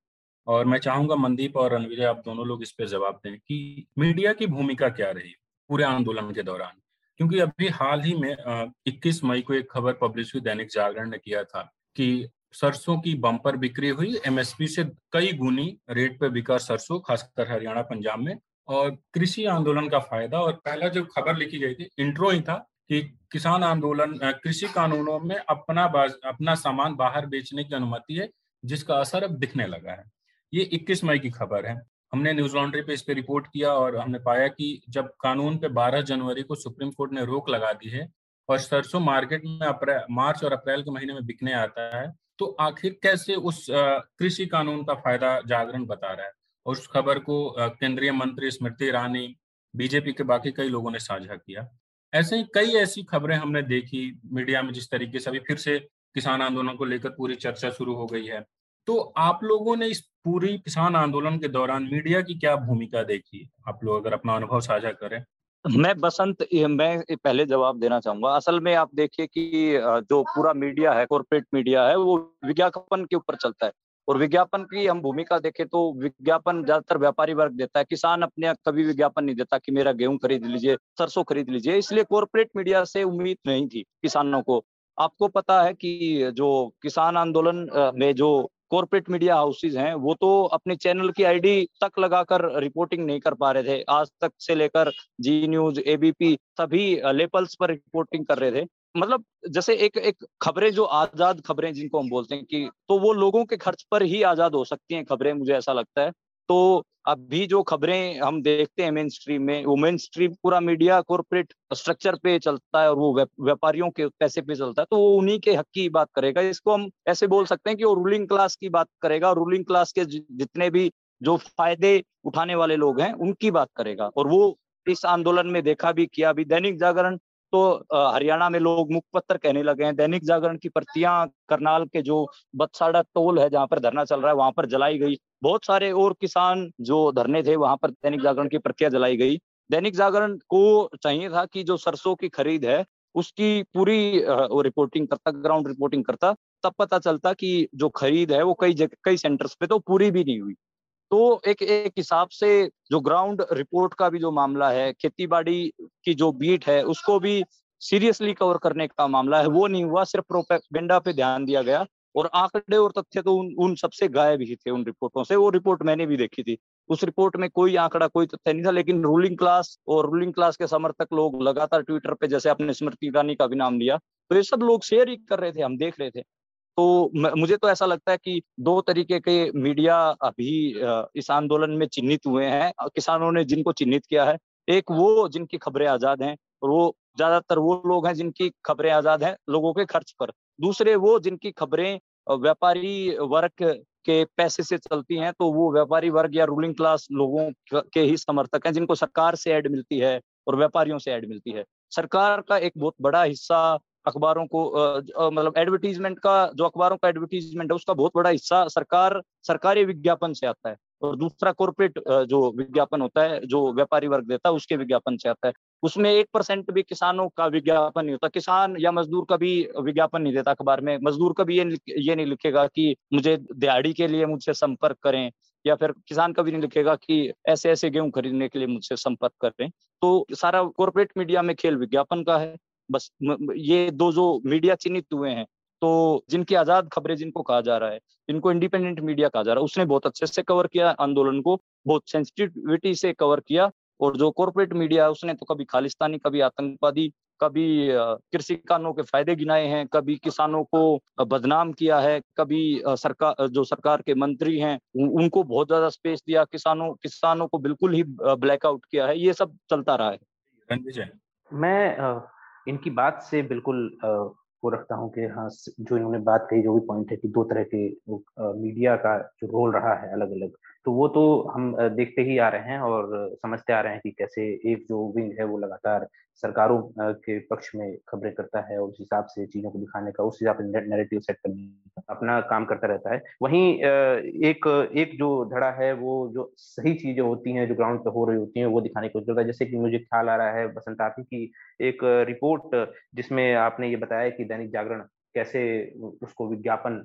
और मैं चाहूँगा मनदीप और रणवीर, आप दोनों लोग इस पर जवाब दें कि मीडिया की भूमिका क्या रही पूरे आंदोलन के दौरान? क्योंकि अभी हाल ही में 21 मई को एक खबर पब्लिश हुई, दैनिक जागरण ने किया था कि सरसों की बम्पर बिक्री हुई, एमएसपी से कई गुनी रेट पे बिका सरसों, खासकर हरियाणा, पंजाब में, और कृषि आंदोलन का फ़ायदा, और पहला जो खबर लिखी गई थी, इंट्रो ही था कि किसान आंदोलन कृषि कानूनों में अपना अपना सामान बाहर बेचने की अनुमति है, जिसका असर अब दिखने लगा है। ये 21 मई की खबर है। हमने न्यूज़ लॉन्ड्री पे इस पे रिपोर्ट किया और हमने पाया कि जब कानून पे 12 जनवरी को सुप्रीम कोर्ट ने रोक लगा दी है और सरसों मार्केट में अप्रैल, मार्च और अप्रैल के महीने में बिकने आता है तो आखिर कैसे उस कृषि कानून का फ़ायदा जागरण बता रहा है? और उस खबर को केंद्रीय मंत्री स्मृति ईरानी, बीजेपी के बाकी कई लोगों ने साझा किया। ऐसे ही कई ऐसी खबरें हमने देखी मीडिया में जिस तरीके से अभी फिर से किसान आंदोलन को लेकर पूरी चर्चा शुरू हो गई है। तो आप लोगों ने इस पूरी किसान आंदोलन के दौरान मीडिया की क्या भूमिका देखी? आप लोग अगर अपना अनुभव साझा करें। मैं बसंत मैं पहले जवाब देना चाहूँगा। असल में आप देखिए कि जो पूरा मीडिया है कॉर्पोरेट मीडिया है, वो विज्ञापन के ऊपर चलता है। और विज्ञापन की हम भूमिका देखें तो विज्ञापन ज़्यादातर व्यापारी वर्ग देता है। किसान अपने कभी विज्ञापन नहीं देता कि मेरा गेहूँ खरीद लीजिए, सरसों खरीद लीजिए। इसलिए कॉर्पोरेट मीडिया से उम्मीद नहीं थी किसानों को। आपको पता है कि जो किसान आंदोलन में जो कॉर्पोरेट मीडिया हाउसेज हैं, वो तो अपने चैनल की आईडी तक लगाकर रिपोर्टिंग नहीं कर पा रहे थे। आज तक से लेकर जी न्यूज़ एबीपी सभी लेपल्स पर रिपोर्टिंग कर रहे थे। मतलब जैसे एक एक खबरें जो आज़ाद खबरें जिनको हम बोलते हैं कि तो वो लोगों के खर्च पर ही आज़ाद हो सकती हैं खबरें, मुझे ऐसा लगता है। तो अभी जो खबरें हम देखते हैं मेन स्ट्रीम में, वो मेन स्ट्रीम पूरा मीडिया कॉर्पोरेट स्ट्रक्चर पे चलता है और वो व्यापारियों के पैसे पे चलता है तो वो उन्हीं के हक की बात करेगा। इसको हम ऐसे बोल सकते हैं कि वो रूलिंग क्लास की बात करेगा रूलिंग क्लास के जितने भी जो फ़ायदे उठाने वाले लोग हैं, उनकी बात करेगा। और वो इस आंदोलन में देखा भी किया भी दैनिक जागरण तो हरियाणा में लोग मुखपत्र कहने लगे हैं। दैनिक जागरण की प्रतियाँ करनाल के जो बत्साड़ा टोल है, जहाँ पर धरना चल रहा है, वहाँ पर जलाई गई बहुत सारे और किसान जो धरने थे, वहाँ पर दैनिक जागरण की प्रतियाँ जलाई गई। दैनिक जागरण को चाहिए था कि जो सरसों की खरीद है, उसकी पूरी वो रिपोर्टिंग करता ग्राउंड रिपोर्टिंग करता, तब पता चलता कि जो खरीद है, वो कई जगह कई सेंटर्स पे तो पूरी भी नहीं हुई। तो एक एक हिसाब से जो ग्राउंड रिपोर्ट का भी जो मामला है खेती बाड़ी की जो बीट है, उसको भी सीरियसली कवर करने का मामला है, वो नहीं हुआ, सिर्फ़ प्रोपेगेंडा पे ध्यान दिया गया। और आंकड़े और तथ्य तो उन उन सबसे गायब ही थे उन रिपोर्टों से। वो रिपोर्ट मैंने भी देखी थी। उस रिपोर्ट में कोई आंकड़ा, कोई तथ्य नहीं था, लेकिन रूलिंग क्लास और रूलिंग क्लास के समर्थक लोग लगातार ट्विटर पे, जैसे आपने स्मृति ईरानी का भी नाम लिया तो ये सब लोग शेयर ही कर रहे थे, हम देख रहे थे। तो मुझे तो ऐसा लगता है कि दो तरीके के मीडिया अभी इस आंदोलन में चिन्हित हुए हैं। किसानों ने जिनको चिन्हित किया है, एक वो जिनकी खबरें आज़ाद हैं, और वो ज़्यादातर वो लोग हैं जिनकी खबरें आज़ाद हैं लोगों के खर्च पर। दूसरे वो जिनकी खबरें व्यापारी वर्ग के पैसे से चलती हैं तो वो व्यापारी वर्ग या रूलिंग क्लास लोगों के ही समर्थक हैं, जिनको सरकार से ऐड मिलती है और व्यापारियों से ऐड मिलती है। सरकार का एक बहुत बड़ा हिस्सा अखबारों को मतलब एडवर्टीजमेंट का, जो अखबारों का एडवर्टीजमेंट है, उसका बहुत बड़ा हिस्सा सरकार, सरकारी विज्ञापन से आता है। और दूसरा कॉर्पोरेट जो विज्ञापन होता है, जो व्यापारी वर्ग देता है, उसके विज्ञापन से आता है। उसमें एक परसेंट भी किसानों का विज्ञापन नहीं होता। किसान या मजदूर का भी विज्ञापन नहीं देता अखबार में। मजदूर का भी ये ये नहीं लिखेगा कि मुझे दिहाड़ी के लिए मुझसे संपर्क करें, या फिर किसान कभी नहीं लिखेगा कि ऐसे ऐसे गेहूँ खरीदने के लिए मुझसे संपर्क करें। तो सारा कॉर्पोरेट मीडिया में खेल विज्ञापन का है। बस ये दो जो मीडिया चिन्हित हुए हैं तो जिनकी आज़ाद खबरें जिनको कहा जा रहा है जिनको इंडिपेंडेंट मीडिया कहा जा रहा है उसने बहुत अच्छे से कवर किया आंदोलन को बहुत सेंसिटिविटी से कवर किया और जो कॉर्पोरेट मीडिया है उसने तो कभी खालिस्तानी कभी आतंकवादी कभी कृषि कानूनों के फ़ायदे गिनाए हैं कभी किसानों को बदनाम किया है कभी सरकार जो सरकार के मंत्री हैं उनको बहुत ज़्यादा स्पेस दिया किसानों किसानों को बिल्कुल ही ब्लैकआउट किया है ये सब चलता रहा है। मैं इनकी बात से बिल्कुल वो रखता हूँ कि हाँ जो इन्होंने बात कही, जो भी पॉइंट है कि दो तरह के मीडिया का जो रोल रहा है अलग अलग तो वो तो हम देखते ही आ रहे हैं और समझते आ रहे हैं कि कैसे एक जो विंग है वो लगातार सरकारों के पक्ष में खबरें करता है और उस हिसाब से चीज़ों को दिखाने का, उस हिसाब से नैरेटिव सेट करने का अपना काम करता रहता है। वहीं एक एक जो धड़ा है वो जो सही चीज़ें होती हैं, जो ग्राउंड पे हो रही होती हैं, वो दिखाने की करता है। जैसे कि मुझे ख्याल आ रहा है बसंत आफी की एक रिपोर्ट जिसमें आपने ये बताया कि दैनिक जागरण कैसे उसको विज्ञापन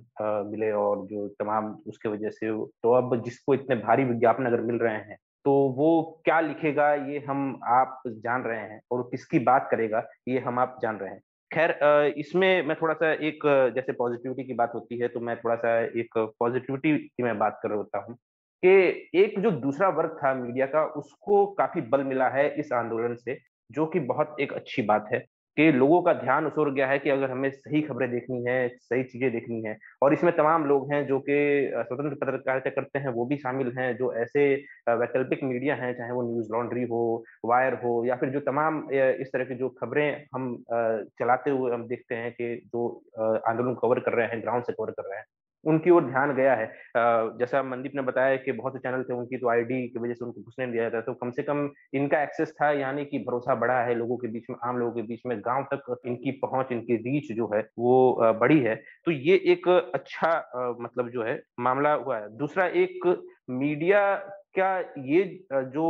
मिले और जो तमाम उसके वजह से तो अब जिसको इतने भारी विज्ञापन अगर मिल रहे हैं तो वो क्या लिखेगा, ये हम आप जान रहे हैं और किसकी बात करेगा, ये हम आप जान रहे हैं। खैर इसमें मैं थोड़ा सा एक, जैसे पॉजिटिविटी की बात होती है तो मैं थोड़ा सा एक पॉजिटिविटी की मैं बात कर होता हूँ कि एक जो दूसरा वर्ग था मीडिया का, उसको काफ़ी बल मिला है इस आंदोलन से, जो कि बहुत एक अच्छी बात है। कि लोगों का ध्यान उस ओर गया है कि अगर हमें सही खबरें देखनी है, सही चीज़ें देखनी है, और इसमें तमाम लोग हैं जो कि स्वतंत्र पत्रकारिता करते हैं, वो भी शामिल हैं, जो ऐसे वैकल्पिक मीडिया हैं, चाहे वो न्यूज़ लॉन्ड्री हो, वायर हो, या फिर जो तमाम इस तरह की जो खबरें हम चलाते हुए हम देखते हैं कि जो आंदोलन कवर कर रहे हैं ग्राउंड से कवर कर रहे हैं। उनकी ओर ध्यान गया है। जैसा मनदीप ने बताया कि बहुत से चैनल थे उनकी तो आईडी की वजह से उनको घुसने दिया जाता है। तो कम से कम इनका एक्सेस था, यानी कि भरोसा बढ़ा है लोगों के बीच में, आम लोगों के बीच में। गाँव तक इनकी पहुँच, इनकी रीच जो है, वो बड़ी है। तो ये एक अच्छा मतलब जो है, मामला हुआ है। दूसरा एक मीडिया क्या ये जो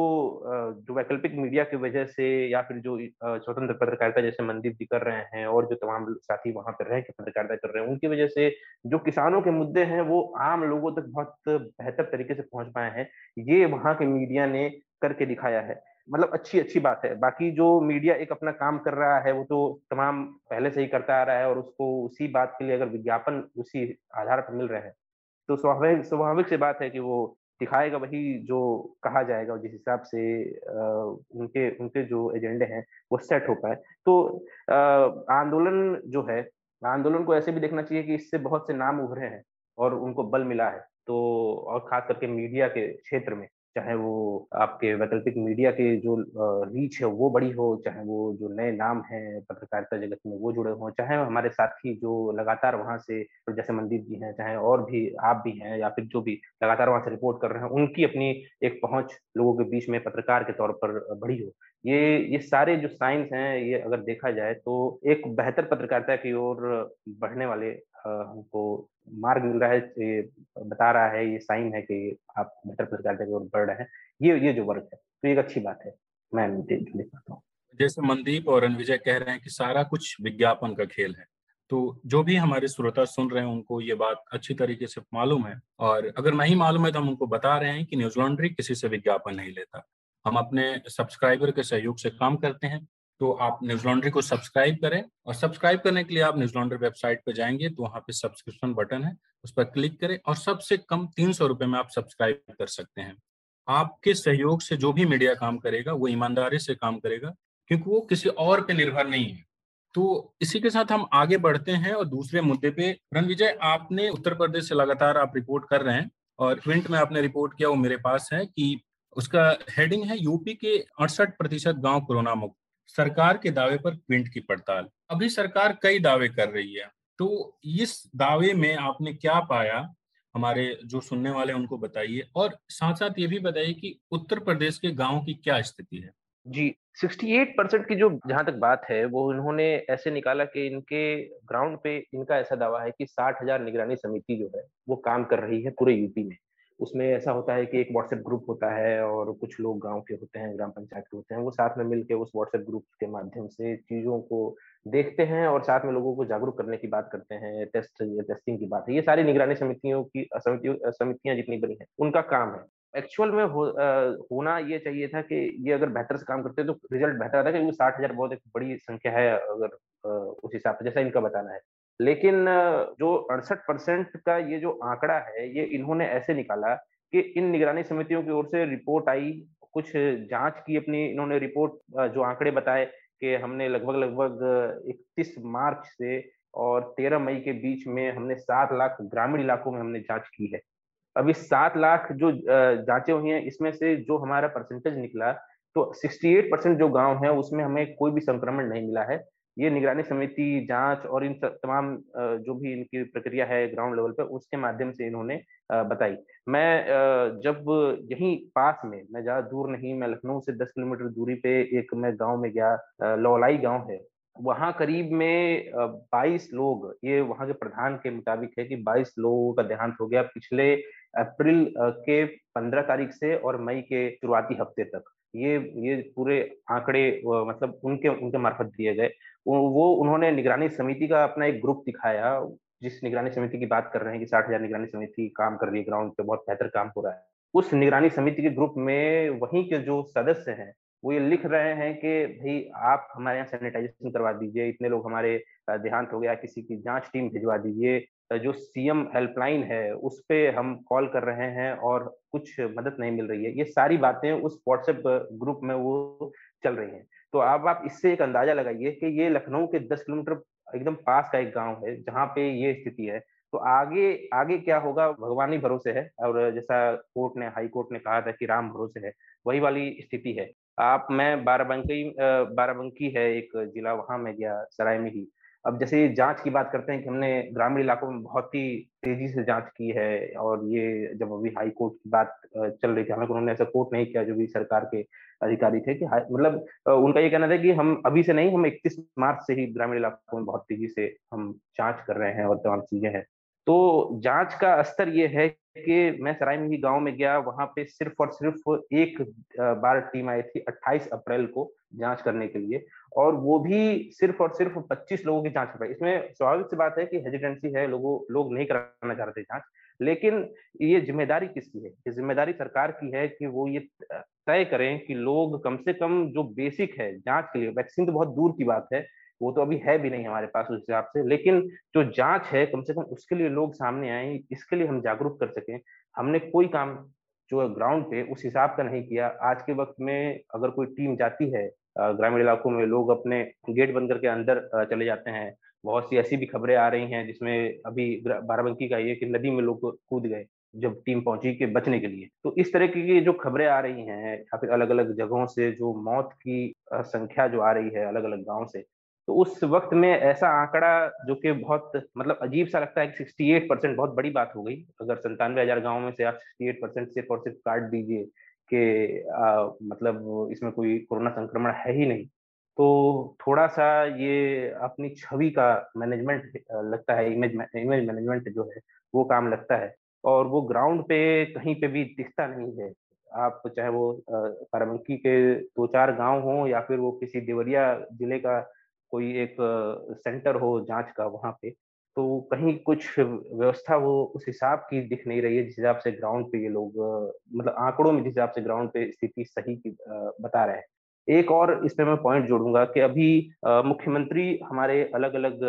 जो वैकल्पिक मीडिया की वजह से या फिर जो स्वतंत्र पत्रकारिता जैसे मंदीप जी कर रहे हैं और जो तमाम साथी वहाँ पर रह के पत्रकारिता कर रहे हैं, उनकी वजह से जो किसानों के मुद्दे हैं वो आम लोगों तक बहुत बेहतर तरीके से पहुँच पाए हैं, ये वहाँ के मीडिया ने करके दिखाया है। मतलब अच्छी अच्छी बात है, बाकी जो मीडिया एक अपना काम कर रहा है वो तो तमाम पहले से ही करता आ रहा है और उसको उसी बात के लिए अगर विज्ञापन उसी आधार पर मिल रहे हैं तो स्वाभाविक स्वाभाविक से बात है कि वो दिखाएगा वही जो कहा जाएगा जिस हिसाब से उनके उनके जो एजेंडे हैं वो सेट हो पाए। तो आंदोलन जो है, आंदोलन को ऐसे भी देखना चाहिए कि इससे बहुत से नाम उभरे हैं और उनको बल मिला है। तो और खास करके मीडिया के क्षेत्र में। चाहे वो आपके वैकल्पिक मीडिया के जो रीच है, वो बड़ी हो, चाहे वो जो नए नाम हैं, पत्रकारिता जगत में वो जुड़े हों, चाहे हमारे साथी जो लगातार वहाँ से, जैसे मनदीप जी हैं, चाहे और भी आप भी हैं, या फिर जो भी लगातार वहाँ से रिपोर्ट कर रहे हैं, उनकी अपनी एक पहुँच लोगों के बीच में पत्रकार के तौर पर बढ़ी हो। ये ये सारे जो साइंस हैं, ये अगर देखा जाए तो एक बेहतर पत्रकारिता की ओर बढ़ने वाले हमको मार्ग मिल रहा है, ये बता रहा है, ये साइन है कि आप बेहतर पत्रकारिता की ओर बढ़ रहे हैं। ये ये जो वर्क है तो एक अच्छी बात है, मैं देख पाता हूँ। जैसे मनदीप और अनविजय कह रहे हैं कि सारा कुछ विज्ञापन का खेल है तो जो भी हमारे श्रोता सुन रहे हैं, उनको ये बात अच्छी तरीके से मालूम है, और अगर नहीं मालूम है तो हम उनको बता रहे हैं कि न्यूज़ लॉन्ड्री किसी से विज्ञापन नहीं लेता। हम अपने सब्सक्राइबर के सहयोग से काम करते हैं तो आप न्यूज़ लॉन्ड्री को सब्सक्राइब करें और सब्सक्राइब करने के लिए आप न्यूज़ लॉन्ड्री वेबसाइट पर जाएँगे तो वहाँ पे सब्सक्रिप्शन बटन है, उस पर क्लिक करें और सबसे कम तीन सौ रुपए में आप सब्सक्राइब कर सकते हैं। आपके सहयोग से जो भी मीडिया काम करेगा, वो ईमानदारी से काम करेगा, क्योंकि वो किसी और पे निर्भर नहीं है। तो इसी के साथ हम आगे बढ़ते हैं और दूसरे मुद्दे पे। रणविजय आपने उत्तर प्रदेश से लगातार आप रिपोर्ट कर रहे हैं और ट्विंट में आपने रिपोर्ट किया, वो मेरे पास है कि उसका हेडिंग है यूपी के अड़सठ प्रतिशत गाँव कोरोना मुक्त। सरकार के दावे पर क्विंट की पड़ताल। अभी सरकार कई दावे कर रही है। तो इस दावे में आपने क्या पाया? हमारे जो सुनने वाले उनको बताइए। और साथ साथ ये भी बताइए कि उत्तर प्रदेश के गाँव की क्या स्थिति है? जी 68 परसेंट की जो जहाँ तक बात है, वो इन्होंने ऐसे निकाला कि इनके ग्राउंड पे इनका ऐसा दावा है कि साठ हज़ार निगरानी समिति जो है, वो काम कर रही है पूरे यूपी में। उसमें ऐसा होता है कि एक व्हाट्सएप ग्रुप होता है और कुछ लोग गाँव के होते हैं ग्राम पंचायत के होते हैं वो साथ में मिलकर उस व्हाट्सएप ग्रुप के माध्यम से चीज़ों को देखते हैं और साथ में लोगों को जागरूक करने की बात करते हैं टेस्ट टेस्टिंग की बात है। ये सारी निगरानी समितियों की समितियों जितनी बनी है उनका काम है। एक्चुअल में हो, आ, होना ये चाहिए था कि ये अगर बेहतर से काम करते तो रिज़ल्ट बेहतर आता क्योंकि साठ हज़ार बहुत एक बड़ी संख्या है अगर आ, उस हिसाब से जैसा इनका बताना है। लेकिन जो अड़सठ परसेंट का ये जो आंकड़ा है, ये इन्होंने ऐसे निकाला कि इन निगरानी समितियों की ओर से रिपोर्ट आई, कुछ जाँच की अपनी इन्होंने रिपोर्ट जो आंकड़े बताए कि हमने लगभग लगभग इकतीस मार्च से और तेरह मई के बीच में हमने सात लाख ग्रामीण इलाकों में हमने जाँच की है। अभी सात लाख जो जांचें हुई हैं, इसमें से जो हमारा परसेंटेज निकला तो 68 परसेंट जो गाँव है, उसमें हमें कोई भी संक्रमण नहीं मिला है। ये निगरानी समिति जाँच और इन तमाम जो भी इनकी प्रक्रिया है ग्राउंड लेवल पे, उसके माध्यम से इन्होंने बताई। मैं जब यहीं पास में, मैं ज़्यादा दूर नहीं, मैं लखनऊ से 10 किलोमीटर दूरी पे एक मैं गाँव में गया लौलाई गाँव है, वहाँ करीब में 22 लोग, ये वहाँ के प्रधान के मुताबिक है कि 22 लोगों का देहांत हो गया पिछले अप्रैल के 15 तारीख से और मई के शुरुआती हफ़्ते तक। ये ये पूरे आंकड़े मतलब उनके उनके मार्फत दिए गए। वो उन्होंने निगरानी समिति का अपना एक ग्रुप दिखाया, जिस निगरानी समिति की बात कर रहे हैं कि साठ हज़ार निगरानी समिति काम कर रही है ग्राउंड पे, बहुत बेहतर काम हो रहा है। उस निगरानी समिति के ग्रुप में वहीं के जो सदस्य हैं, वो ये लिख रहे हैं कि भाई आप हमारे यहाँ सैनिटाइजेशन करवा दीजिए, इतने लोग हमारे देहांत हो गया, किसी की जाँच टीम भिजवा दीजिए जो सीएम हेल्पलाइन है, उस पर हम कॉल कर रहे हैं और कुछ मदद नहीं मिल रही है। ये सारी बातें उस व्हाट्सएप ग्रुप में वो चल रही हैं। तो अब आप इससे एक अंदाज़ा लगाइए कि ये लखनऊ के 10 किलोमीटर एकदम पास का एक गाँव है, जहाँ पे ये स्थिति है। तो आगे आगे क्या होगा? भगवान ही भरोसे है और जैसा कोर्ट ने, हाई कोर्ट ने कहा था कि राम भरोसे है, वही वाली स्थिति है। आप, मैं बाराबंकी बाराबंकी है एक जिला, वहाँ में गया, सराय में ही। अब जैसे जाँच की बात करते हैं कि हमने ग्रामीण इलाकों में बहुत ही तेज़ी से जाँच की है और ये जब अभी हाई कोर्ट की बात चल रही थी, हालाँकि उन्होंने ऐसा कोर्ट नहीं किया जो भी सरकार के अधिकारी थे कि मतलब उनका ये कहना था कि हम अभी से नहीं, हम 31 मार्च से ही ग्रामीण इलाकों में बहुत तेज़ी से हम जाँच कर रहे हैं और तमाम चीज़ें हैं। तो जाँच का स्तर ये है कि मैं सराय में ही गाँव में गया, वहाँ पे सिर्फ़ और सिर्फ़ एक बार टीम आई थी 28 अप्रैल को जाँच करने के लिए और वो भी सिर्फ़ और सिर्फ़ 25 लोगों की जाँच कर पाई इसमें स्वाभाविक सी बात है कि हेजिटेंसी है, लोगों, लोग नहीं कराना चाह रहे थे जाँच, लेकिन ये ज़िम्मेदारी किसकी है? ये ज़िम्मेदारी सरकार की है कि वो ये तय करें कि लोग कम से कम जो बेसिक है जाँच के लिए, वैक्सीन तो बहुत दूर की बात है वो तो अभी है भी नहीं हमारे पास उस हिसाब से। लेकिन जो जाँच है, कम से कम उसके लिए लोग सामने आए, इसके लिए हम जागरूक कर सकें। हमने कोई काम जो ग्राउंड पे उस हिसाब का नहीं किया। आज के वक्त में अगर कोई टीम जाती है ग्रामीण इलाकों में लोग अपने गेट बंद करके अंदर चले जाते हैं। बहुत सी ऐसी भी खबरें आ रही हैं जिसमें अभी बाराबंकी का ये कि नदी में लोग कूद गए जब टीम पहुँची के बचने के लिए। तो इस तरह की जो खबरें आ रही हैं, या फिर अलग अलग जगहों से जो मौत की संख्या जो आ रही है अलग अलग गाँव से तो उस वक्त में ऐसा आंकड़ा जो कि बहुत मतलब अजीब सा लगता है कि 68 परसेंट बहुत बड़ी बात हो गई। अगर संतानवे हज़ार गाँव में से आप 68 परसेंट सिर्फ़ और सिर्फ़ काट दीजिए कि मतलब इसमें कोई कोरोना संक्रमण है ही नहीं। तो थोड़ा सा ये अपनी छवि का मैनेजमेंट लगता है इमेज इमेज मैनेजमेंट जो है, वो काम लगता है। और वो ग्राउंड पे कहीं पे भी दिखता नहीं है। आप चाहे वो बाराबंकी के दो चार गाँव हो या फिर वो किसी देवरिया ज़िले का कोई एक सेंटर हो जाँच का वहाँ पे तो कहीं कुछ व्यवस्था वो उस हिसाब की दिख नहीं रही है जिस हिसाब से ग्राउंड पे ये लोग मतलब आंकड़ों में जिस हिसाब से ग्राउंड पे स्थिति सही की बता रहे हैं। एक और इसमें मैं पॉइंट जोड़ूँगा कि अभी मुख्यमंत्री हमारे अलग अलग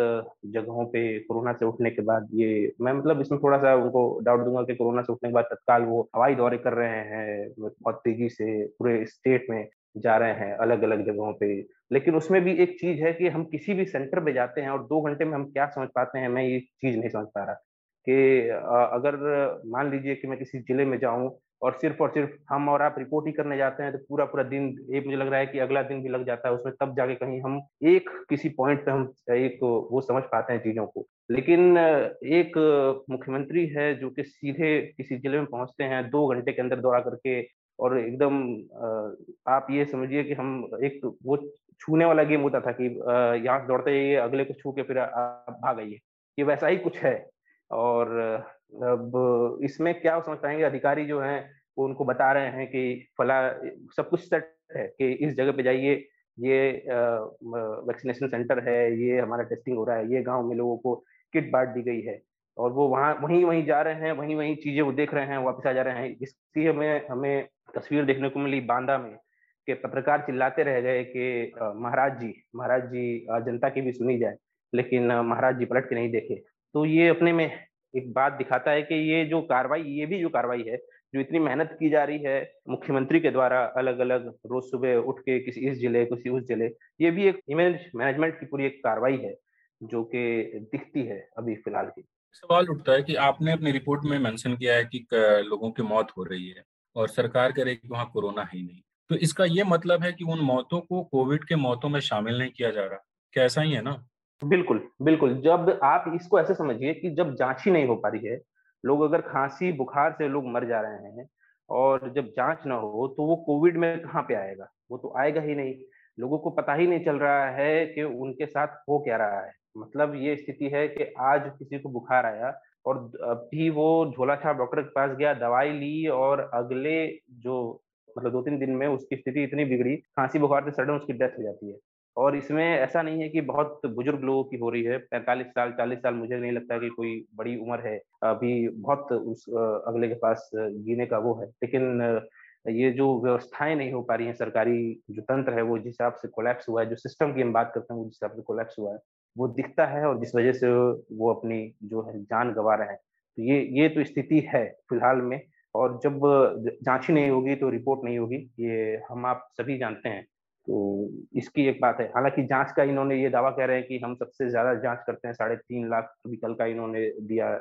जगहों पे कोरोना से उठने के बाद ये, मैं मतलब इसमें थोड़ा सा उनको डाउट दूँगा कि कोरोना से उठने के बाद तत्काल वो हवाई दौरे कर रहे हैं, बहुत तेज़ी से पूरे स्टेट में। जा रहे हैं अलग अलग जगहों पे। लेकिन उसमें भी एक चीज़ है कि हम किसी भी सेंटर पे जाते हैं और दो घंटे में हम क्या समझ पाते हैं, मैं ये चीज़ नहीं समझ पा रहा। कि अगर मान लीजिए कि मैं किसी ज़िले में जाऊँ और सिर्फ़ और सिर्फ़ हम और आप रिपोर्ट ही करने जाते हैं तो पूरा पूरा दिन एक मुझे लग रहा है कि अगला दिन भी लग जाता है, उसमें तब जाके कहीं हम एक किसी पॉइंट पे हम एक वो समझ पाते हैं चीज़ों को। लेकिन एक मुख्यमंत्री है जो कि सीधे किसी ज़िले में पहुँचते हैं, दो घंटे के अंदर दौरा करके और एकदम आप ये समझिए कि हम एक वो छूने वाला गेम होता था कि यहाँ से दौड़ते जाइए, अगले को छू के फिर आप भाग आइए। ये वैसा ही कुछ है। और अब इसमें क्या समझ पाएँगे? अधिकारी जो हैं, वो उनको बता रहे हैं कि फला, सब कुछ सेट है कि इस जगह पे जाइए, ये वैक्सीनेशन सेंटर है, ये हमारा टेस्टिंग हो रहा है, ये गाँव में लोगों को किट बांट दी गई है। और वो वहाँ, वहीं वहीं जा रहे हैं, वहीं वहीं चीज़ें वो देख रहे हैं, वापस आ जा रहे हैं। इसकी हमें हमें तस्वीर देखने को मिली बांदा में कि पत्रकार चिल्लाते रह गए कि महाराज जी महाराज जी जनता की भी सुनी जाए, लेकिन महाराज जी पलट के नहीं देखे। तो ये अपने में एक बात दिखाता है कि ये जो कार्रवाई, ये भी जो कार्रवाई है, जो इतनी मेहनत की जा रही है मुख्यमंत्री के द्वारा अलग अलग रोज सुबह उठ के किसी इस ज़िले, किसी उस ज़िले, ये भी एक इमेज मैनेजमेंट की पूरी एक कार्रवाई है, जो कि दिखती है अभी फ़िलहाल की। सवाल उठता है कि आपने अपनी रिपोर्ट में मेंशन किया है कि लोगों की मौत हो रही है और सरकार कह रही है कि वहाँ कोरोना ही नहीं। तो इसका ये मतलब है कि उन मौतों को कोविड के मौतों में शामिल नहीं किया जा रहा। क्या ऐसा ही है ना? बिल्कुल बिल्कुल। जब आप इसको ऐसे समझिए कि जब जाँच ही नहीं हो पा रही है, लोग अगर खांसी, बुखार से लोग मर जा रहे हैं और जब जाँच ना हो तो वो कोविड में कहाँ पे आएगा? वो तो आएगा ही नहीं। लोगों को पता ही नहीं चल रहा है कि उनके साथ हो क्या रहा है। मतलब ये स्थिति है कि आज किसी को बुखार आया और अभी वो झोला छाप डॉक्टर के पास गया, दवाई ली और अगले जो मतलब दो तीन दिन में उसकी स्थिति इतनी बिगड़ी, खांसी बुखार से सडन उसकी डेथ हो जाती है। और इसमें ऐसा नहीं है कि बहुत बुज़ुर्ग लोगों की हो रही है, पैंतालीस साल, चालीस साल मुझे नहीं लगता कि कोई बड़ी उम्र है, अभी बहुत उस अगले के पास जीने का वो है। लेकिन ये जो व्यवस्थाएँ नहीं हो पा रही हैं, सरकारी जो तंत्र है, वो जिस हिसाब से कोलैप्स हुआ है, जो सिस्टम की हम बात करते हैं, वो जिस हिसाब से कोलैप्स हुआ है वो दिखता है और जिस वजह से वो अपनी जो है जान गंवा रहे हैं। तो ये ये तो स्थिति है फ़िलहाल में और जब जाँच ही नहीं होगी तो रिपोर्ट नहीं होगी, ये हम आप सभी जानते हैं। तो इसकी एक बात है। हालाँकि जाँच का इन्होंने ये दावा कह रहे हैं कि हम सबसे ज़्यादा जाँच करते हैं, साढ़े तीन लाख अभी कल का इन्होंने दिया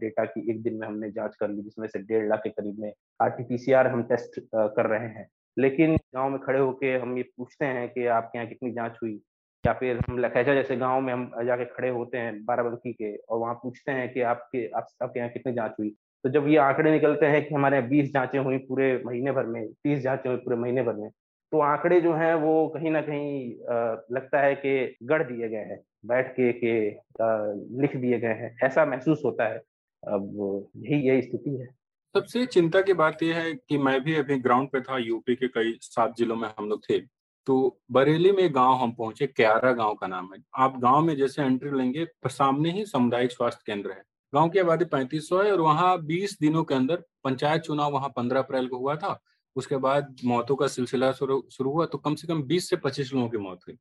डेटा की एक दिन में हमने जाँच कर ली, जिसमें से डेढ़ लाख के करीब में आरटीपीसीआर हम टेस्ट कर रहे हैं। लेकिन गाँव में खड़े होके हम ये पूछते हैं कि आपके यहाँ कितनी जाँच हुई? या फिर हम लखैजा जैसे गाँव में हम जाके खड़े होते हैं बाराबंकी के और वहाँ पूछते हैं कि आपके आप, आपके यहाँ कितनी जाँच हुई? तो जब ये आंकड़े निकलते हैं कि हमारे यहाँ बीस जांचें हुई पूरे महीने भर में तीस जांचें हुई पूरे महीने भर में तो आंकड़े जो हैं वो कहीं ना कहीं लगता है कि गढ़ दिए गए हैं बैठ के के लिख दिए गए हैं। ऐसा महसूस होता है। अब यही यही स्थिति है। सबसे चिंता की बात यह है कि मैं भी अभी ग्राउंड पे था यूपी के कई सात जिलों में हम लोग थे। तो बरेली में गाँव हम पहुँचे, क्यारा गाँव का नाम है। आप गाँव में जैसे एंट्री लेंगे, सामने ही सामुदायिक स्वास्थ्य केंद्र है। गाँव की आबादी पैंतीस सौ है और वहाँ बीस दिनों के अंदर पंचायत चुनाव वहाँ पंद्रह अप्रैल को हुआ था। उसके बाद मौतों का सिलसिला शुरू हुआ तो कम से कम 20 से 25 लोगों की मौत हुई।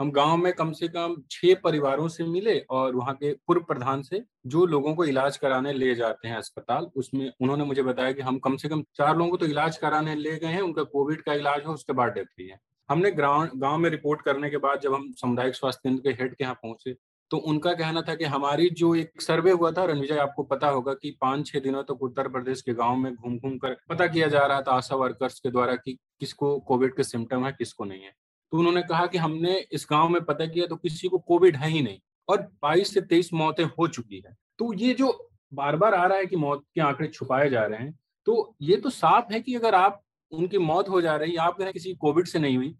हम गाँव में कम से कम छह परिवारों से मिले और वहाँ के पूर्व प्रधान से जो लोगों को इलाज कराने ले जाते हैं अस्पताल, उसमें उन्होंने मुझे बताया कि हम कम से कम चार लोगों को तो इलाज कराने ले गए हैं, उनका कोविड का इलाज हो, उसके बाद डेथ हुई है। हमने गाँव में रिपोर्ट करने के बाद जब हम सामुदायिक स्वास्थ्य केंद्र के हेड के यहाँ पहुँचे तो उनका कहना था कि हमारी जो एक सर्वे हुआ था, रणविजय, आपको पता होगा कि पाँच छह दिनों तक तो उत्तर प्रदेश के गाँव में घूम घूम कर पता किया जा रहा था आशा वर्कर्स के द्वारा कि किसको कोविड के सिम्टम है, किसको नहीं है। तो उन्होंने कहा कि हमने इस गाँव में पता किया तो किसी को कोविड है ही नहीं और 22 से 23 मौतें हो चुकी है। तो ये जो बार बार आ रहा है कि मौत के आंकड़े छुपाए जा रहे हैं तो ये तो साफ़ है कि अगर आप उनकी मौत हो जा रही है आप कहें किसी कोविड से नहीं हुई।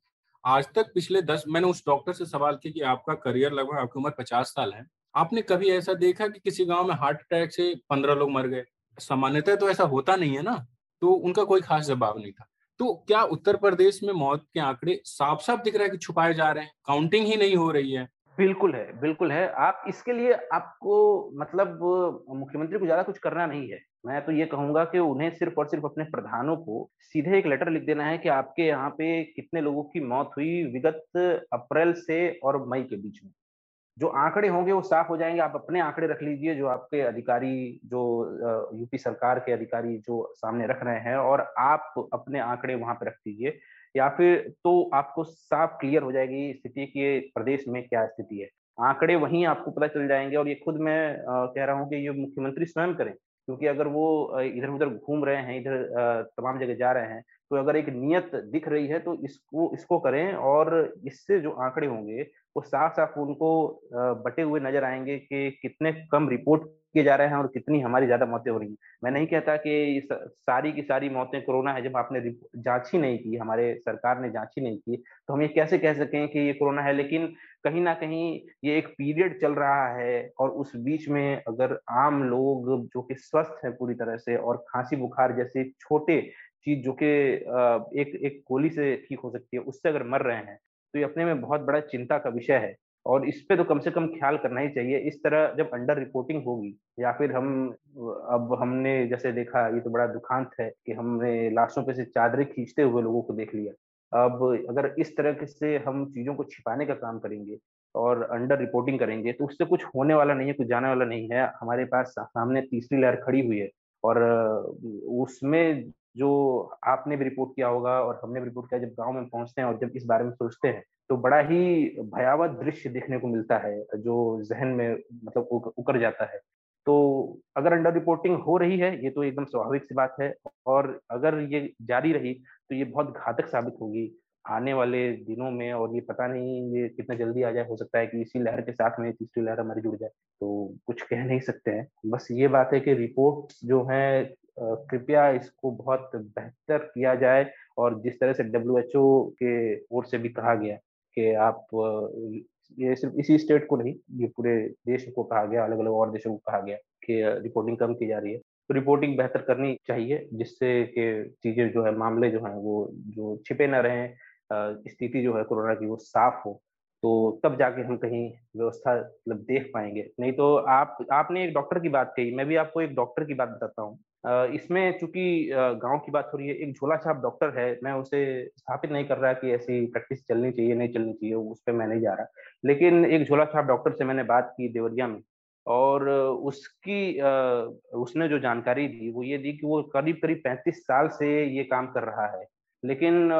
आज तक पिछले दस, मैंने उस डॉक्टर से सवाल किया कि आपका करियर लगभग आपकी उम्र पचास साल है। आपने कभी ऐसा देखा कि किसी गाँव में हार्ट अटैक से पंद्रह लोग मर गए? सामान्यतः तो ऐसा होता नहीं है ना तो उनका कोई खास जवाब नहीं था। तो क्या उत्तर प्रदेश में मौत के आंकड़े साफ़ साफ़ दिख रहा है कि छुपाए जा रहे हैं? काउंटिंग ही नहीं हो रही है। बिल्कुल है बिल्कुल है। आप इसके लिए आपको मतलब मुख्यमंत्री को ज़्यादा कुछ करना नहीं है। मैं तो ये कहूँगा कि उन्हें सिर्फ़ और सिर्फ़ अपने प्रधानों को सीधे एक लेटर लिख देना है कि आपके यहाँ पे कितने लोगों की मौत हुई विगत अप्रैल से और मई के बीच में। जो आंकड़े होंगे वो साफ़ हो जाएँगे। आप अपने आंकड़े रख लीजिए जो आपके अधिकारी, जो यूपी सरकार के अधिकारी जो सामने रख रहे हैं और आप अपने आंकड़े वहाँ पे रख दीजिए। या फिर तो आपको साफ़ क्लियर हो जाएगी स्थिति कि प्रदेश में क्या स्थिति है। आंकड़े वहीं आपको पता चल जाएँगे और ये खुद मैं कह रहा हूँ कि ये मुख्यमंत्री स्वयं करें। क्योंकि अगर वो इधर उधर घूम रहे हैं, इधर तमाम जगह जा रहे हैं तो अगर एक नियत दिख रही है तो इसको इसको करें और इससे जो आंकड़े होंगे, वो साफ़ साफ़ उनको बटे हुए नज़र आएँगे कि कितने कम रिपोर्ट किए जा रहे हैं और कितनी हमारी ज़्यादा मौतें हो रही हैं। मैं नहीं कहता कि सारी की सारी मौतें कोरोना है, जब आपने जाँच ही नहीं की, हमारे सरकार ने जाँच ही नहीं की तो हम ये कैसे कह सकें कि ये कोरोना है, लेकिन कहीं ना कहीं ये एक पीरियड चल रहा है और उस बीच में अगर आम लोग जो कि स्वस्थ हैं पूरी तरह से और खांसी बुखार जैसे छोटे चीज़ जो कि एक एक गोली से ठीक हो सकती है, उससे अगर मर रहे हैं तो ये अपने में बहुत बड़ा चिंता का विषय है। और इस पे तो कम से कम ख्याल करना ही चाहिए। इस तरह जब अंडर रिपोर्टिंग होगी या फिर हम, अब हमने जैसे देखा, ये तो बड़ा दुखांत है कि हमने लाशों पे से चादरें खींचते हुए लोगों को देख लिया। अब अगर इस तरह से हम चीज़ों को छिपाने का काम करेंगे और अंडर रिपोर्टिंग करेंगे तो उससे कुछ होने वाला नहीं है, कुछ जाने वाला नहीं है। हमारे पास सामने तीसरी लहर खड़ी हुई है और उसमें जो आपने भी रिपोर्ट किया होगा और हमने भी रिपोर्ट किया जब गाँव में पहुँचते हैं और जब इस बारे में सोचते हैं तो बड़ा ही भयावह दृश्य देखने को मिलता है, जो जहन में मतलब उकर जाता है। तो अगर अंडर रिपोर्टिंग हो रही है, ये तो एकदम स्वाभाविक सी बात है और अगर ये जारी रही तो ये बहुत घातक साबित होगी आने वाले दिनों में और ये पता नहीं ये कितना जल्दी आ जाए, हो सकता है कि इसी लहर के साथ में तीसरी लहर हमारी जुड़ जाए। तो कुछ कह नहीं सकते हैं। बस ये बात है कि रिपोर्ट जो है कृपया इसको बहुत बेहतर किया जाए और जिस तरह से डब्ल्यू एच ओ के ओर से भी कहा गया कि आप ये सिर्फ़ इसी स्टेट को नहीं, ये पूरे देश को कहा गया अलग अलग और देशों को कहा गया कि रिपोर्टिंग कम की जा रही है। रिपोर्टिंग बेहतर करनी चाहिए, जिससे कि चीज़ें जो है, मामले जो है, वो, जो छिपे ना रहें स्थिति जो है कोरोना की वो साफ़ हो तो तब जाके हम कहीं व्यवस्था मतलब देख पाएँगे। नहीं तो आप, आपने एक डॉक्टर की बात कही, मैं भी आपको एक डॉक्टर की बात बताता हूँ। इसमें चूँकि गाँव की बात हो रही है, एक झोला छाप डॉक्टर है, मैं उसे स्थापित नहीं कर रहा कि ऐसी प्रैक्टिस चलनी चाहिए, नहीं चलनी चाहिए उस पर मैं नहीं जा रहा। लेकिन एक झोला छाप डॉक्टर से मैंने बात की देवरिया में और उसकी उसने जो जानकारी दी, वो ये दी कि वो करीब करीब पैंतीस साल से ये काम कर रहा है। लेकिन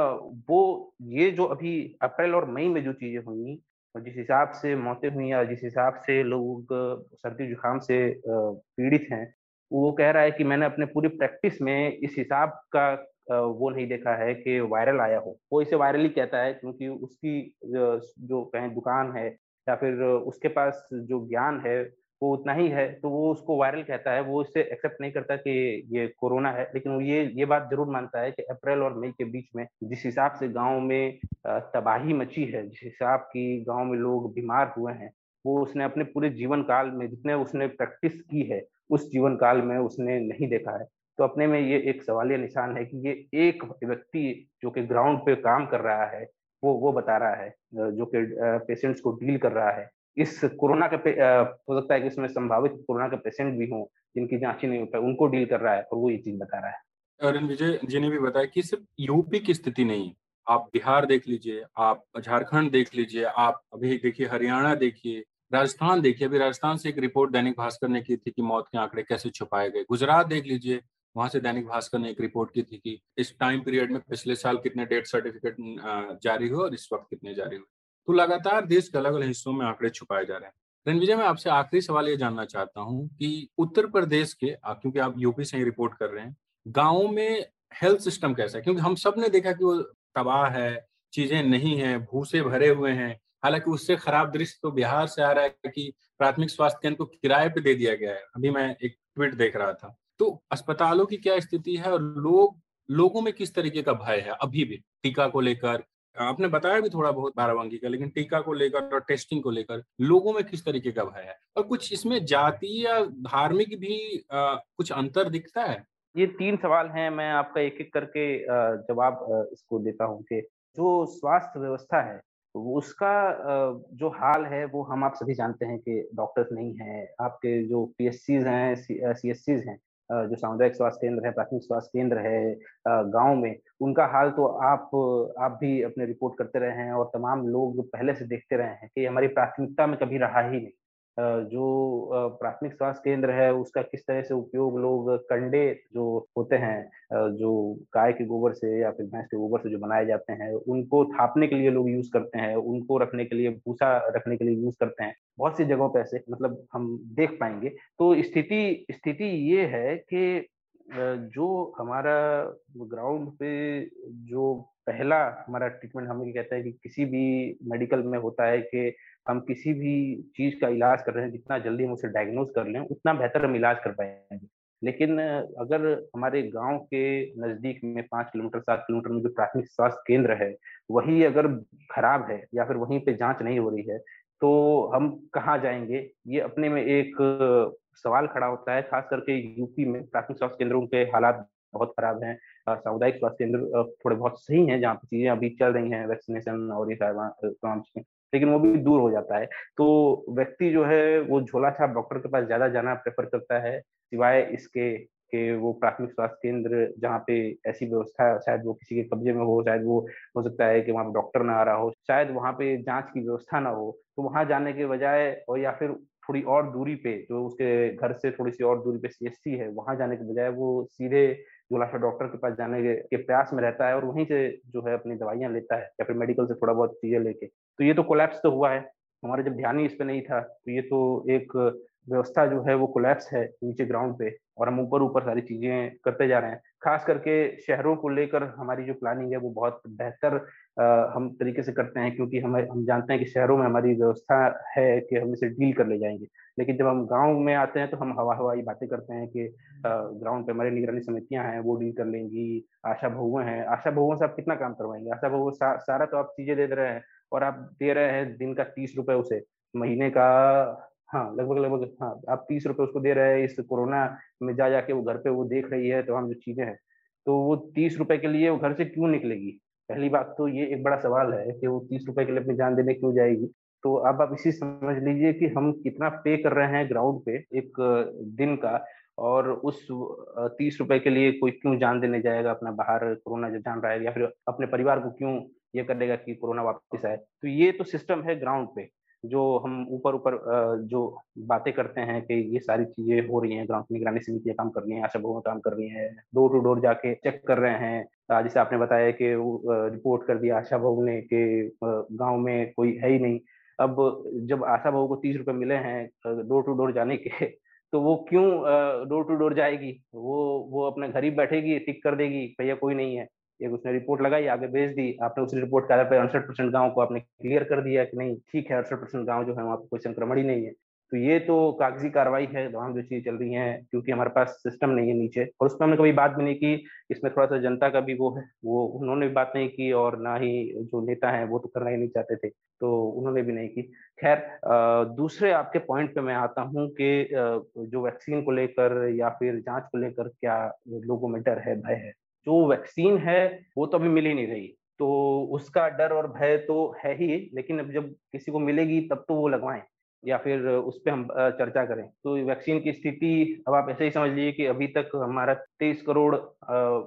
वो, ये जो अभी अप्रैल और मई में जो चीज़ें हुई, जिस हिसाब से मौतें हुई या जिस हिसाब से लोग सर्दी जुकाम से पीड़ित हैं, वो कह रहा है कि मैंने अपने पूरी प्रैक्टिस में इस हिसाब का वो नहीं देखा है कि वायरल आया हो। वो इसे वायरल ही कहता है क्योंकि उसकी जो कहें दुकान है या फिर उसके पास जो ज्ञान है वो उतना ही है तो वो उसको वायरल कहता है, वो इससे एक्सेप्ट नहीं करता कि ये कोरोना है, लेकिन वो ये ये बात ज़रूर मानता है कि अप्रैल और मई के बीच में जिस हिसाब से गाँव में तबाही मची है, जिस हिसाब की गाँव में लोग बीमार हुए हैं, वो उसने अपने पूरे जीवन काल में जितने उसने प्रैक्टिस की है, उस जीवन काल में उसने नहीं देखा है। तो अपने में ये एक सवालिया निशान है कि ये एक व्यक्ति जो कि ग्राउंड पे काम कर रहा है, वो वो बता रहा है जो कि पेशेंट्स को डील कर रहा है इस कोरोना के हो सकता है कि इसमें संभावित कोरोना के पेशेंट भी हों, जिनकी जाँच ही नहीं होता उनको डील कर रहा है और वो ये चीज़ बता रहा है। अरुण विजय जी ने भी बताया कि सिर्फ़ यूपी की स्थिति नहीं, आप बिहार देख लीजिए, आप झारखंड देख लीजिए, आप अभी देखिए हरियाणा देखिए, राजस्थान देखिए, अभी राजस्थान से एक रिपोर्ट दैनिक भास्कर ने की थी कि मौत के आंकड़े कैसे छुपाए गए। गुजरात देख लीजिए, वहाँ से दैनिक भास्कर ने एक रिपोर्ट की थी कि इस टाइम पीरियड में पिछले साल कितने डेथ सर्टिफिकेट जारी हुए और इस वक्त कितने जारी हुए। तो लगातार देश के अलग अलग हिस्सों में आंकड़े छुपाए जा रहे हैं। रणविजय मैं आपसे आखिरी सवाल ये जानना चाहता हूँ कि उत्तर प्रदेश के क्योंकि आप यूपी से ही रिपोर्ट कर रहे हैं, गाँव में हेल्थ सिस्टम कैसा है? क्योंकि हम सबने देखा कि वो तबाह है, चीज़ें नहीं है, भूसे भरे हुए हैं। हालाँकि उससे खराब दृश्य तो बिहार से आ रहा है कि प्राथमिक स्वास्थ्य केंद्र को किराए पे दे दिया गया है। अभी मैं एक ट्वीट देख रहा था। तो अस्पतालों की क्या स्थिति है और लोग, लोगों में किस तरीके का भय है अभी भी टीका को लेकर? आपने बताया भी थोड़ा बहुत बाराबंकी का लेकिन टीका को लेकर और टेस्टिंग को लेकर लोगों में किस तरीके का भय है? और कुछ इसमें जाति या धार्मिक भी आ, कुछ अंतर दिखता है? ये तीन सवाल हैं मैं आपका एक एक करके जवाब इसको देता हूँ कि जो स्वास्थ्य व्यवस्था है उसका जो हाल है वो हम आप सभी जानते हैं कि डॉक्टर्स नहीं हैं आपके जो पी हैं सी हैं जो सामुदायिक स्वास्थ्य केंद्र है, प्राथमिक स्वास्थ्य केंद्र है गाँव में, उनका हाल तो आप आप भी अपने रिपोर्ट करते रहे हैं और तमाम लोग पहले से देखते रहे हैं कि हमारी प्राथमिकता में कभी रहा ही नहीं। जो प्राथमिक स्वास्थ्य केंद्र है, उसका किस तरह से उपयोग लोग कंडे जो होते हैं जो गाय के गोबर से या फिर भैंस के गोबर से जो बनाए जाते हैं, उनको थापने के लिए लोग यूज़ करते हैं, उनको रखने के लिए, भूसा रखने के लिए यूज़ करते हैं। बहुत सी जगहों पे ऐसे मतलब हम देख पाएँगे। तो स्थिति स्थिति ये है कि जो हमारा ग्राउंड पे जो पहला हमारा ट्रीटमेंट हम कहता है कि किसी भी मेडिकल में होता है कि हम किसी भी चीज़ का इलाज कर रहे हैं, जितना जल्दी हम उसे डायग्नोज कर लें, उतना बेहतर हम इलाज कर पाएँगे। लेकिन अगर हमारे गाँव के नज़दीक में पाँच किलोमीटर, सात किलोमीटर में जो प्राथमिक स्वास्थ्य केंद्र है, वही अगर खराब है या फिर वहीं पे जाँच नहीं हो रही है तो हम कहाँ जाएँगे? ये अपने में एक सवाल खड़ा होता है, खास करके यूपी में प्राथमिक स्वास्थ्य केंद्रों के हालात बहुत खराब हैं। सामुदायिक स्वास्थ्य केंद्र थोड़े बहुत सही हैं, जहाँ पे चीज़ें अभी चल रही हैं, वैक्सीनेशन और ये तमाम चीज़ें लेकिन वो भी दूर हो जाता है। तो व्यक्ति जो है, वो झोला छाप डॉक्टर के पास ज़्यादा जाना प्रेफर करता है, सिवाय इसके कि वो प्राथमिक स्वास्थ्य केंद्र जहाँ पे ऐसी व्यवस्था शायद वो किसी के कब्जे में हो, शायद वो, हो सकता है कि वहाँ पे डॉक्टर ना आ रहा हो, शायद वहाँ पे जाँच की व्यवस्था ना हो तो वहाँ जाने के बजाय और या फिर थोड़ी और दूरी पे जो उसके घर से थोड़ी सी और दूरी पे सीएसटी है, वहाँ जाने के बजाय वो सीधे जोलाशा डॉक्टर के पास जाने के प्रयास में रहता है और वहीं से जो है अपनी दवाइयाँ लेता है या फिर मेडिकल से थोड़ा बहुत चीज़ें लेके। तो ये तो कोलैप्स तो हुआ है। हमारा जब ध्यान ही इस पर नहीं था तो ये तो एक व्यवस्था जो है वो कोलैप्स है नीचे ग्राउंड पे और हम ऊपर ऊपर सारी चीज़ें करते जा रहे हैं। खास करके शहरों को लेकर हमारी जो प्लानिंग है वो बहुत बेहतर हम तरीके से करते हैं क्योंकि हम हम जानते हैं कि शहरों में हमारी व्यवस्था है कि हम इसे डील कर ले जाएँगे। लेकिन जब हम गाँव में आते हैं तो हम हवा हवाई बातें करते हैं कि ग्राउंड पे हमारी निगरानी समितियाँ हैं वो डील कर लेंगी आशा बहुएँ हैं। आशा बहुओं से आप कितना काम करवाएँगे? आशा बहु सा, सारा तो आप चीज़ें दे दे रहे हैं। और आप दे रहे हैं दिन का तीस रुपए उसे, महीने का हाँ लगभग लगभग हाँ आप तीस रुपए उसको दे रहे हैं, इस कोरोना में जा, जाके वो घर पे वो देख रही है तो हम जो चीज़ें हैं तो वो तीस रुपए के लिए वो घर से क्यों निकलेगी? पहली बात तो ये एक बड़ा सवाल है कि वो तीस रुपए के लिए अपनी जान देने क्यों जाएगी? तो अब आप इसी समझ लीजिए कि हम कितना पे कर रहे हैं ग्राउंड पे एक, दिन का, और उस तीस रुपए के लिए कोई क्यों जान देने जाएगा, अपना बाहर कोरोना जब जान रहा है, या फिर अपने परिवार को क्यों ये करेगा कि कोरोना वापस आए तो ये तो सिस्टम है ग्राउंड पे, जो हम ऊपर ऊपर जो बातें करते हैं कि ये सारी चीज़ें हो रही हैं ग्राम निगरानी समितियाँ काम कर रही हैं, आशा बहु काम कर रही हैं डोर टू डोर जाके चेक कर रहे हैं। जैसे आपने बताया कि रिपोर्ट कर दिया आशा बहु ने कि गाँव में कोई है ही नहीं। अब जब आशा बहु को तीस रुपए मिले हैं डोर टू डोर जाने के तो वो क्यों डोर टू डोर जाएगी? वो वो अपने घर ही बैठेगी टिक कर देगी, भैया कोई नहीं है। एक उसने रिपोर्ट लगाई, आगे भेज दी, आपने उस रिपोर्ट के आधार पर अड़सठ परसेंट गाँव को आपने क्लियर कर दिया कि नहीं, ठीक है, अड़सठ परसेंट गाँव जो है वहाँ पर कोई संक्रमण ही नहीं है। तो ये तो कागज़ी कार्रवाई है वहाँ जो चीज़ें चल रही हैं, क्योंकि हमारे पास सिस्टम नहीं है नीचे। और उसमें हमने कभी बात भी नहीं की, इसमें थोड़ा सा जनता का भी वो है, वो उन्होंने भी बात नहीं की और ना ही जो नेता है वो तो करना ही नहीं चाहते थे तो उन्होंने भी नहीं की। खैर दूसरे आपके पॉइंट पे मैं आता हूँ कि जो वैक्सीन को लेकर या फिर जाँच को लेकर क्या लोगों में डर है, भय है? जो वैक्सीन है वो तो अभी मिल ही नहीं रही। तो उसका डर और भय तो है ही लेकिन अब जब किसी को मिलेगी तब तो वो लगवाएँ या फिर उस पर हम चर्चा करें। तो वैक्सीन की स्थिति अब आप ऐसे ही समझ लीजिए कि अभी तक हमारा तेईस करोड़ आ,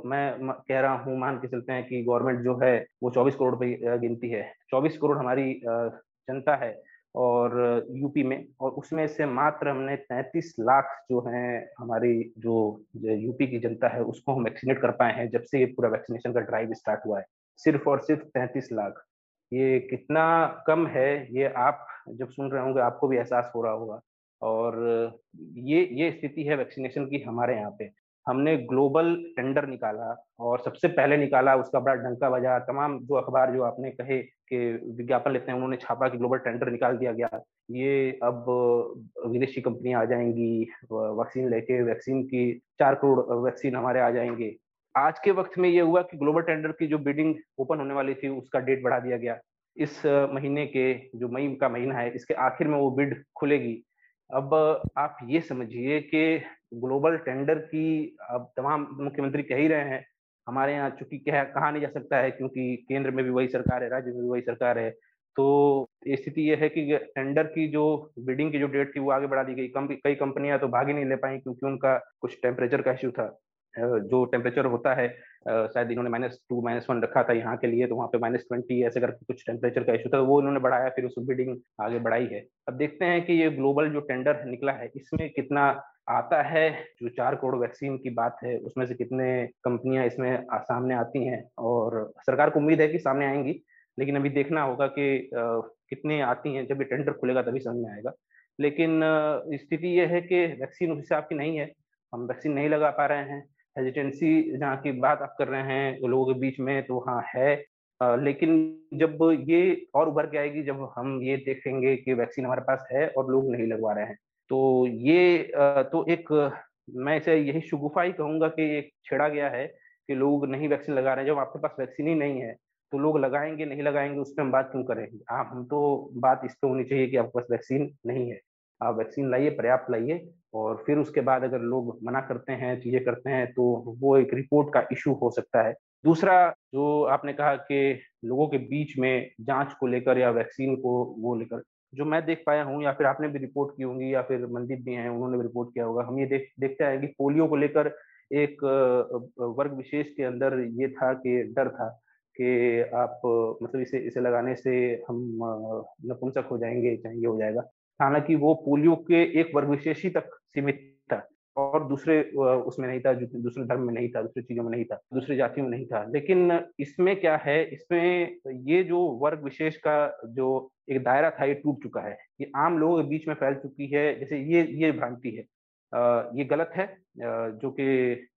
मैं कह रहा हूँ मान के चलते हैं कि गवर्नमेंट जो है वो चौबीस करोड़ पे गिनती है। चौबीस करोड़ हमारी जनता है और यूपी में, और उसमें से मात्र हमने तैंतीस लाख जो है, हमारी जो यूपी की जनता है, उसको हम वैक्सीनेट कर पाए हैं, जब से ये पूरा वैक्सीनेशन का ड्राइव स्टार्ट हुआ है। सिर्फ़ और सिर्फ़ तैंतीस लाख। ये कितना कम है, ये आप जब सुन रहे होंगे, आपको भी एहसास हो रहा होगा। और ये ये स्थिति है वैक्सीनेशन की हमारे यहाँ पे। हमने ग्लोबल टेंडर निकाला और सबसे पहले निकाला, उसका बड़ा डंका बजा। तमाम जो अखबार जो आपने कहे कि विज्ञापन लेते हैं, उन्होंने छापा कि ग्लोबल टेंडर निकाल दिया गया। ये अब विदेशी कंपनियाँ आ जाएँगी वैक्सीन लेके, वैक्सीन की चार करोड़ वैक्सीन हमारे आ जाएँगे। आज के वक्त में ये हुआ कि ग्लोबल टेंडर की जो बिडिंग ओपन होने वाली थी, उसका डेट बढ़ा दिया गया। इस महीने के, जो मई का महीना है, इसके आखिर में वो बिड खुलेगी। अब आप ये समझिए कि ग्लोबल टेंडर की अब तमाम मुख्यमंत्री कह ही रहे हैं, हमारे यहाँ चूँकि कह, कहा नहीं जा सकता है क्योंकि केंद्र में भी वही सरकार है, राज्य में भी वही सरकार है तो स्थिति यह है कि टेंडर की जो बिडिंग की जो डेट थी वो आगे बढ़ा दी गई। कम, कई कंपनियाँ तो भाग ही नहीं ले पाई क्योंकि उनका कुछ टेम्परेचर का इश्यू था, जो टेम्परेचर होता है शायद इन्होंने माइनस टू माइनस वन रखा था यहाँ के लिए तो वहाँ पे माइनस ट्वेंटी ऐसे करके कुछ टेम्परेचर का इशू था वो इन्होंने बढ़ाया, फिर उस बिल्डिंग आगे बढ़ाई है। अब देखते हैं कि ये ग्लोबल जो टेंडर निकला है, इसमें कितना आता है? जो चार करोड़ वैक्सीन की बात है, उसमें से कितने कंपनियाँ इसमें सामने आती हैं? और सरकार को उम्मीद है कि सामने आएँगी, लेकिन अभी देखना होगा कि कितने आती हैं, जब ये टेंडर खुलेगा तभी समझ में आएगा। लेकिन स्थिति ये है कि वैक्सीन उस हिसाब की नहीं है, हम वैक्सीन नहीं लगा पा रहे हैं हेजिटेंसी जहाँ की बात आप कर रहे हैं, लोगों के बीच में तो हाँ है। लेकिन जब ये और उभर के आएगी, जब हम ये देखेंगे कि वैक्सीन हमारे पास है और लोग नहीं लगवा रहे हैं तो ये तो एक, मैं इसे यही शुगुफा ही कहूँगा कि एक छेड़ा गया है कि लोग नहीं वैक्सीन लगा रहे हैं। जब आपके पास वैक्सीन ही नहीं है तो लोग लगाएँगे, नहीं लगाएँगे, उस पर हम बात क्यों करेंगे? आप हम तो बात इस पर होनी चाहिए कि आपके पास वैक्सीन नहीं है। आप वैक्सीन लाइए, पर्याप्त लाइए और फिर उसके बाद अगर लोग मना करते हैं, चीज़ें करते हैं तो वो एक रिपोर्ट का इशू हो सकता है। दूसरा, जो आपने कहा कि लोगों के बीच में जाँच को लेकर या वैक्सीन को वो लेकर, जो मैं देख पाया हूँ या फिर आपने भी रिपोर्ट की होंगी या फिर मनदीप भी हैं, उन्होंने भी रिपोर्ट किया होगा, हम ये देख, देखते हैं कि पोलियो को लेकर एक वर्ग विशेष के अंदर ये था कि, डर था कि आप मतलब इसे इसे लगाने से हम नपुंसक हो जाएँगे चाहे ये हो जाएगा। हालाँकि वो पोलियो के एक वर्ग विशेष ही तक सीमित था और दूसरे उसमें नहीं था दूसरे धर्म में नहीं था, दूसरी चीज़ों में नहीं था, दूसरी जातियों में नहीं था। लेकिन इसमें क्या है, इसमें ये जो वर्ग विशेष का जो एक दायरा था, ये टूट चुका है। ये आम लोगों के बीच में फैल चुकी है, जैसे ये ये भ्रांति है। ये गलत है जो कि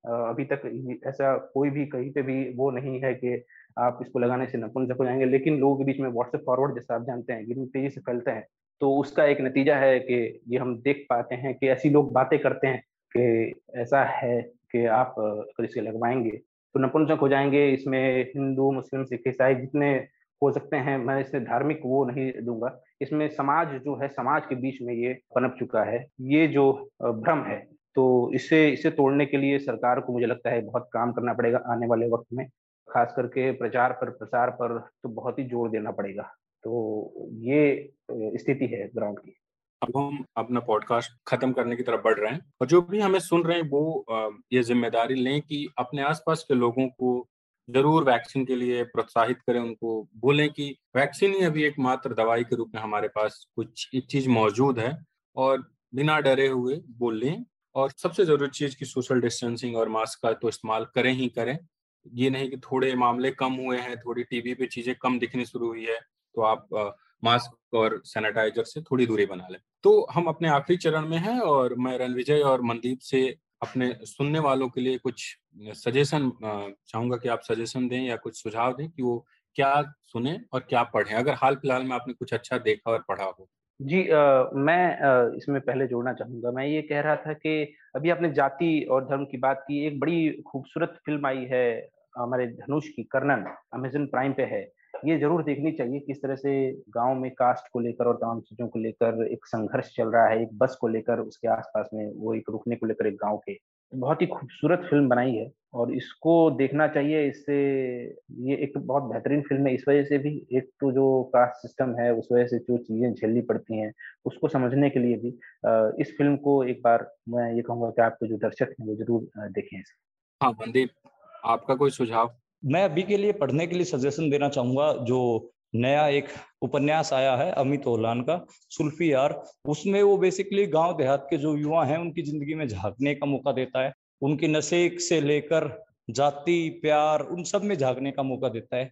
अभी तक ऐसा कोई भी कहीं पे भी वो नहीं है कि आप इसको लगाने से नपुंसक हो जाएँगे। लेकिन लोगों के बीच में व्हाट्सएप फॉरवर्ड जैसा आप जानते हैं कि तेज़ी से फैलते हैं। तो उसका एक नतीजा है कि ये हम देख पाते हैं कि ऐसी लोग बातें करते हैं कि ऐसा है कि आप अगर इसे लगवाएँगे तो नपुंसक हो जाएँगे। इसमें हिंदू, मुस्लिम, सिख, ईसाई जितने हो सकते हैं, मैं इसमें धार्मिक वो नहीं दूँगा। इसमें समाज जो है, समाज के बीच में ये पनप चुका है। ये जो भ्रम है तो इसे इसे तोड़ने के लिए सरकार को मुझे लगता है बहुत काम करना पड़ेगा आने वाले वक्त में। खास करके प्रचार पर, प्रसार पर तो बहुत ही ज़ोर देना पड़ेगा। तो ये स्थिति है ग्राउंड की। अब हम अपना पॉडकास्ट खत्म करने की तरफ़ बढ़ रहे हैं और जो भी हमें सुन रहे हैं वो ये ज़िम्मेदारी लें कि अपने आसपास के लोगों को ज़रूर वैक्सीन के लिए प्रोत्साहित करें, उनको बोलें कि वैक्सीन ही अभी एक मात्र दवाई के रूप में हमारे पास कुछ एक चीज़ मौजूद है और बिना डरे हुए बोल और सबसे ज़रूरी चीज़ की सोशल डिस्टेंसिंग और मास्क का तो इस्तेमाल करें ही करें। ये नहीं कि थोड़े मामले कम हुए हैं, थोड़ी टीवी पे चीज़ें कम दिखनी शुरू हुई है तो आप मास्क और सैनिटाइजर से थोड़ी दूरी बना लें। तो हम अपने आखिरी चरण में हैं और मैं रणविजय और मनदीप से अपने सुनने वालों के लिए कुछ सजेशन चाहूँगा कि आप सजेशन दें या कुछ सुझाव दें कि वो क्या सुने और क्या पढ़ें। अगर हाल फ़िलहाल में आपने कुछ अच्छा देखा और पढ़ा हो। जी आ, मैं आ, इसमें पहले जोड़ना चाहूँगा। मैं ये कह रहा था कि अभी आपने जाति और धर्म की बात की एक बड़ी खूबसूरत फ़िल्म आई है हमारे धनुष की कर्नन अमेजन प्राइम पे है। ये ज़रूर देखनी चाहिए किस तरह से गाँव में कास्ट को लेकर और तमाम चीज़ों को लेकर एक संघर्ष चल रहा है, एक बस को लेकर उसके आसपास में, वो एक रुकने को लेकर एक गाँव के। बहुत ही खूबसूरत फ़िल्म बनाई है और इसको देखना चाहिए, इससे ये एक तो बहुत बेहतरीन फ़िल्म है। इस वजह से भी एक तो जो कास्ट सिस्टम है, उस वजह से जो चीज़ें झेलनी पड़ती हैं, उसको समझने के लिए भी इस फ़िल्म को एक बार मैं ये कहूँगा कि आपके जो दर्शक हैं, वो ज़रूर देखें हाँ मनदीप, आपका कोई सुझाव? मैं अभी के लिए पढ़ने के लिए सजेशन देना चाहूँगा, जो नया एक उपन्यास आया है, अमित ओलान का, सुल्फी यार उसमें वो बेसिकली गाँव देहात के जो युवा हैं, उनकी ज़िंदगी में झांकने का मौका देता है। उनके नशे से लेकर जाति, प्यार, उन सब में झांकने का मौका देता है।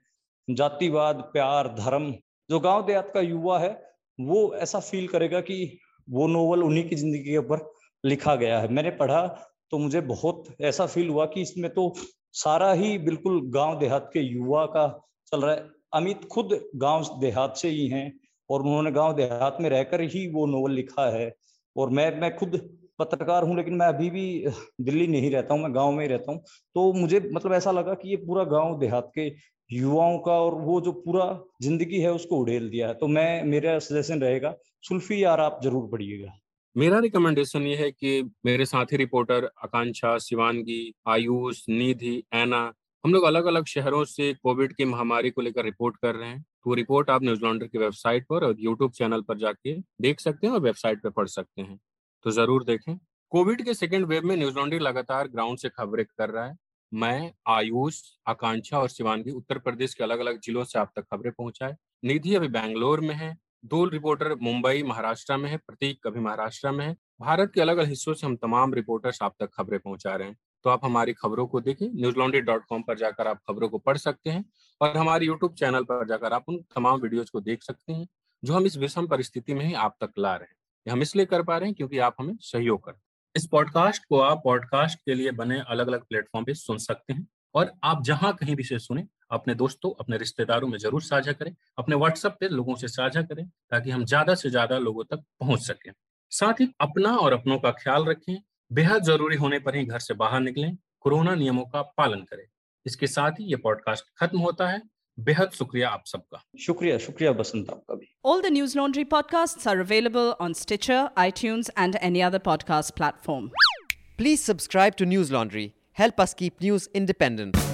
जातिवाद, प्यार, धर्म, जो गाँव देहात का युवा है, वो ऐसा फील करेगा कि वो नोवेल उन्हीं की ज़िंदगी के ऊपर लिखा गया है। मैंने पढ़ा तो मुझे बहुत ऐसा फील हुआ कि इसमें तो सारा ही बिल्कुल गाँव देहात के युवा का चल रहा है। अमित खुद गाँव देहात से ही हैं और उन्होंने गाँव देहात में रहकर ही वो नोवेल लिखा है। और मैं मैं खुद पत्रकार हूँ, लेकिन मैं अभी भी दिल्ली नहीं रहता हूँ, मैं गाँव में ही रहता हूँ। तो मुझे मतलब ऐसा लगा कि ये पूरा गाँव देहात के युवाओं का और वो जो पूरा ज़िंदगी है उसको उड़ेल दिया है। तो मैं, मेरा सजेशन रहेगा, सुल्फी यार आप ज़रूर पढ़िएगा। मेरा रिकमेंडेशन ये है कि मेरे साथी रिपोर्टर आकांक्षा, शिवानगी, आयुष, निधि, ऐना, हम लोग अलग अलग शहरों से कोविड की महामारी को लेकर रिपोर्ट कर रहे हैं। तो रिपोर्ट आप न्यूज़ लॉन्ड्री की वेबसाइट पर और यूट्यूब चैनल पर जाके देख सकते हैं और वेबसाइट पर पढ़ सकते हैं। तो ज़रूर देखें। कोविड के सेकेंड वेव में न्यूज़ लॉन्ड्री लगातार ग्राउंड से खबरें कर रहा है। मैं, आयुष, आकांक्षा और शिवानगी उत्तर प्रदेश के अलग अलग जिलों से आप तक खबरें पहुँचाए निधि अभी बैंगलोर में है। दो रिपोर्टर मुंबई, महाराष्ट्र में है, प्रतीक कभी महाराष्ट्र में है। भारत के अलग अलग हिस्सों से हम तमाम रिपोर्टर्स आप तक खबरें पहुँचा रहे हैं। तो आप हमारी खबरों को देखें न्यूज़ लॉन्ड्री डॉट कॉम पर जाकर आप खबरों को पढ़ सकते हैं और हमारे यूट्यूब चैनल पर जाकर आप उन तमाम वीडियोज़ को देख सकते हैं, जो हम इस विषम परिस्थिति में ही आप तक ला रहे हैं। हम इसलिए कर पा रहे हैं क्योंकि आप हमें सहयोग करते हैं। इस पॉडकास्ट को आप पॉडकास्ट के लिए बने अलग अलग प्लेटफॉर्म पे सुन सकते हैं और आप जहाँ कहीं भी से सुने अपने दोस्तों अपने रिश्तेदारों में ज़रूर साझा करें अपने व्हाट्सएप पे लोगों से साझा करें ताकि हम ज़्यादा से ज़्यादा लोगों तक पहुँच सकें साथ ही अपना और अपनों का ख्याल रखें बेहद ज़रूरी होने पर ही घर से बाहर निकलें कोरोना नियमों का पालन करें इसके साथ ही ये पॉडकास्ट खत्म होता है बेहद शुक्रिया आप सबका शुक्रिया शुक्रिया बसंत आपका भी All the News Laundry podcasts are available on Stitcher, iTunes, and any other podcast platform. Please subscribe to News Laundry. Help us keep news independent.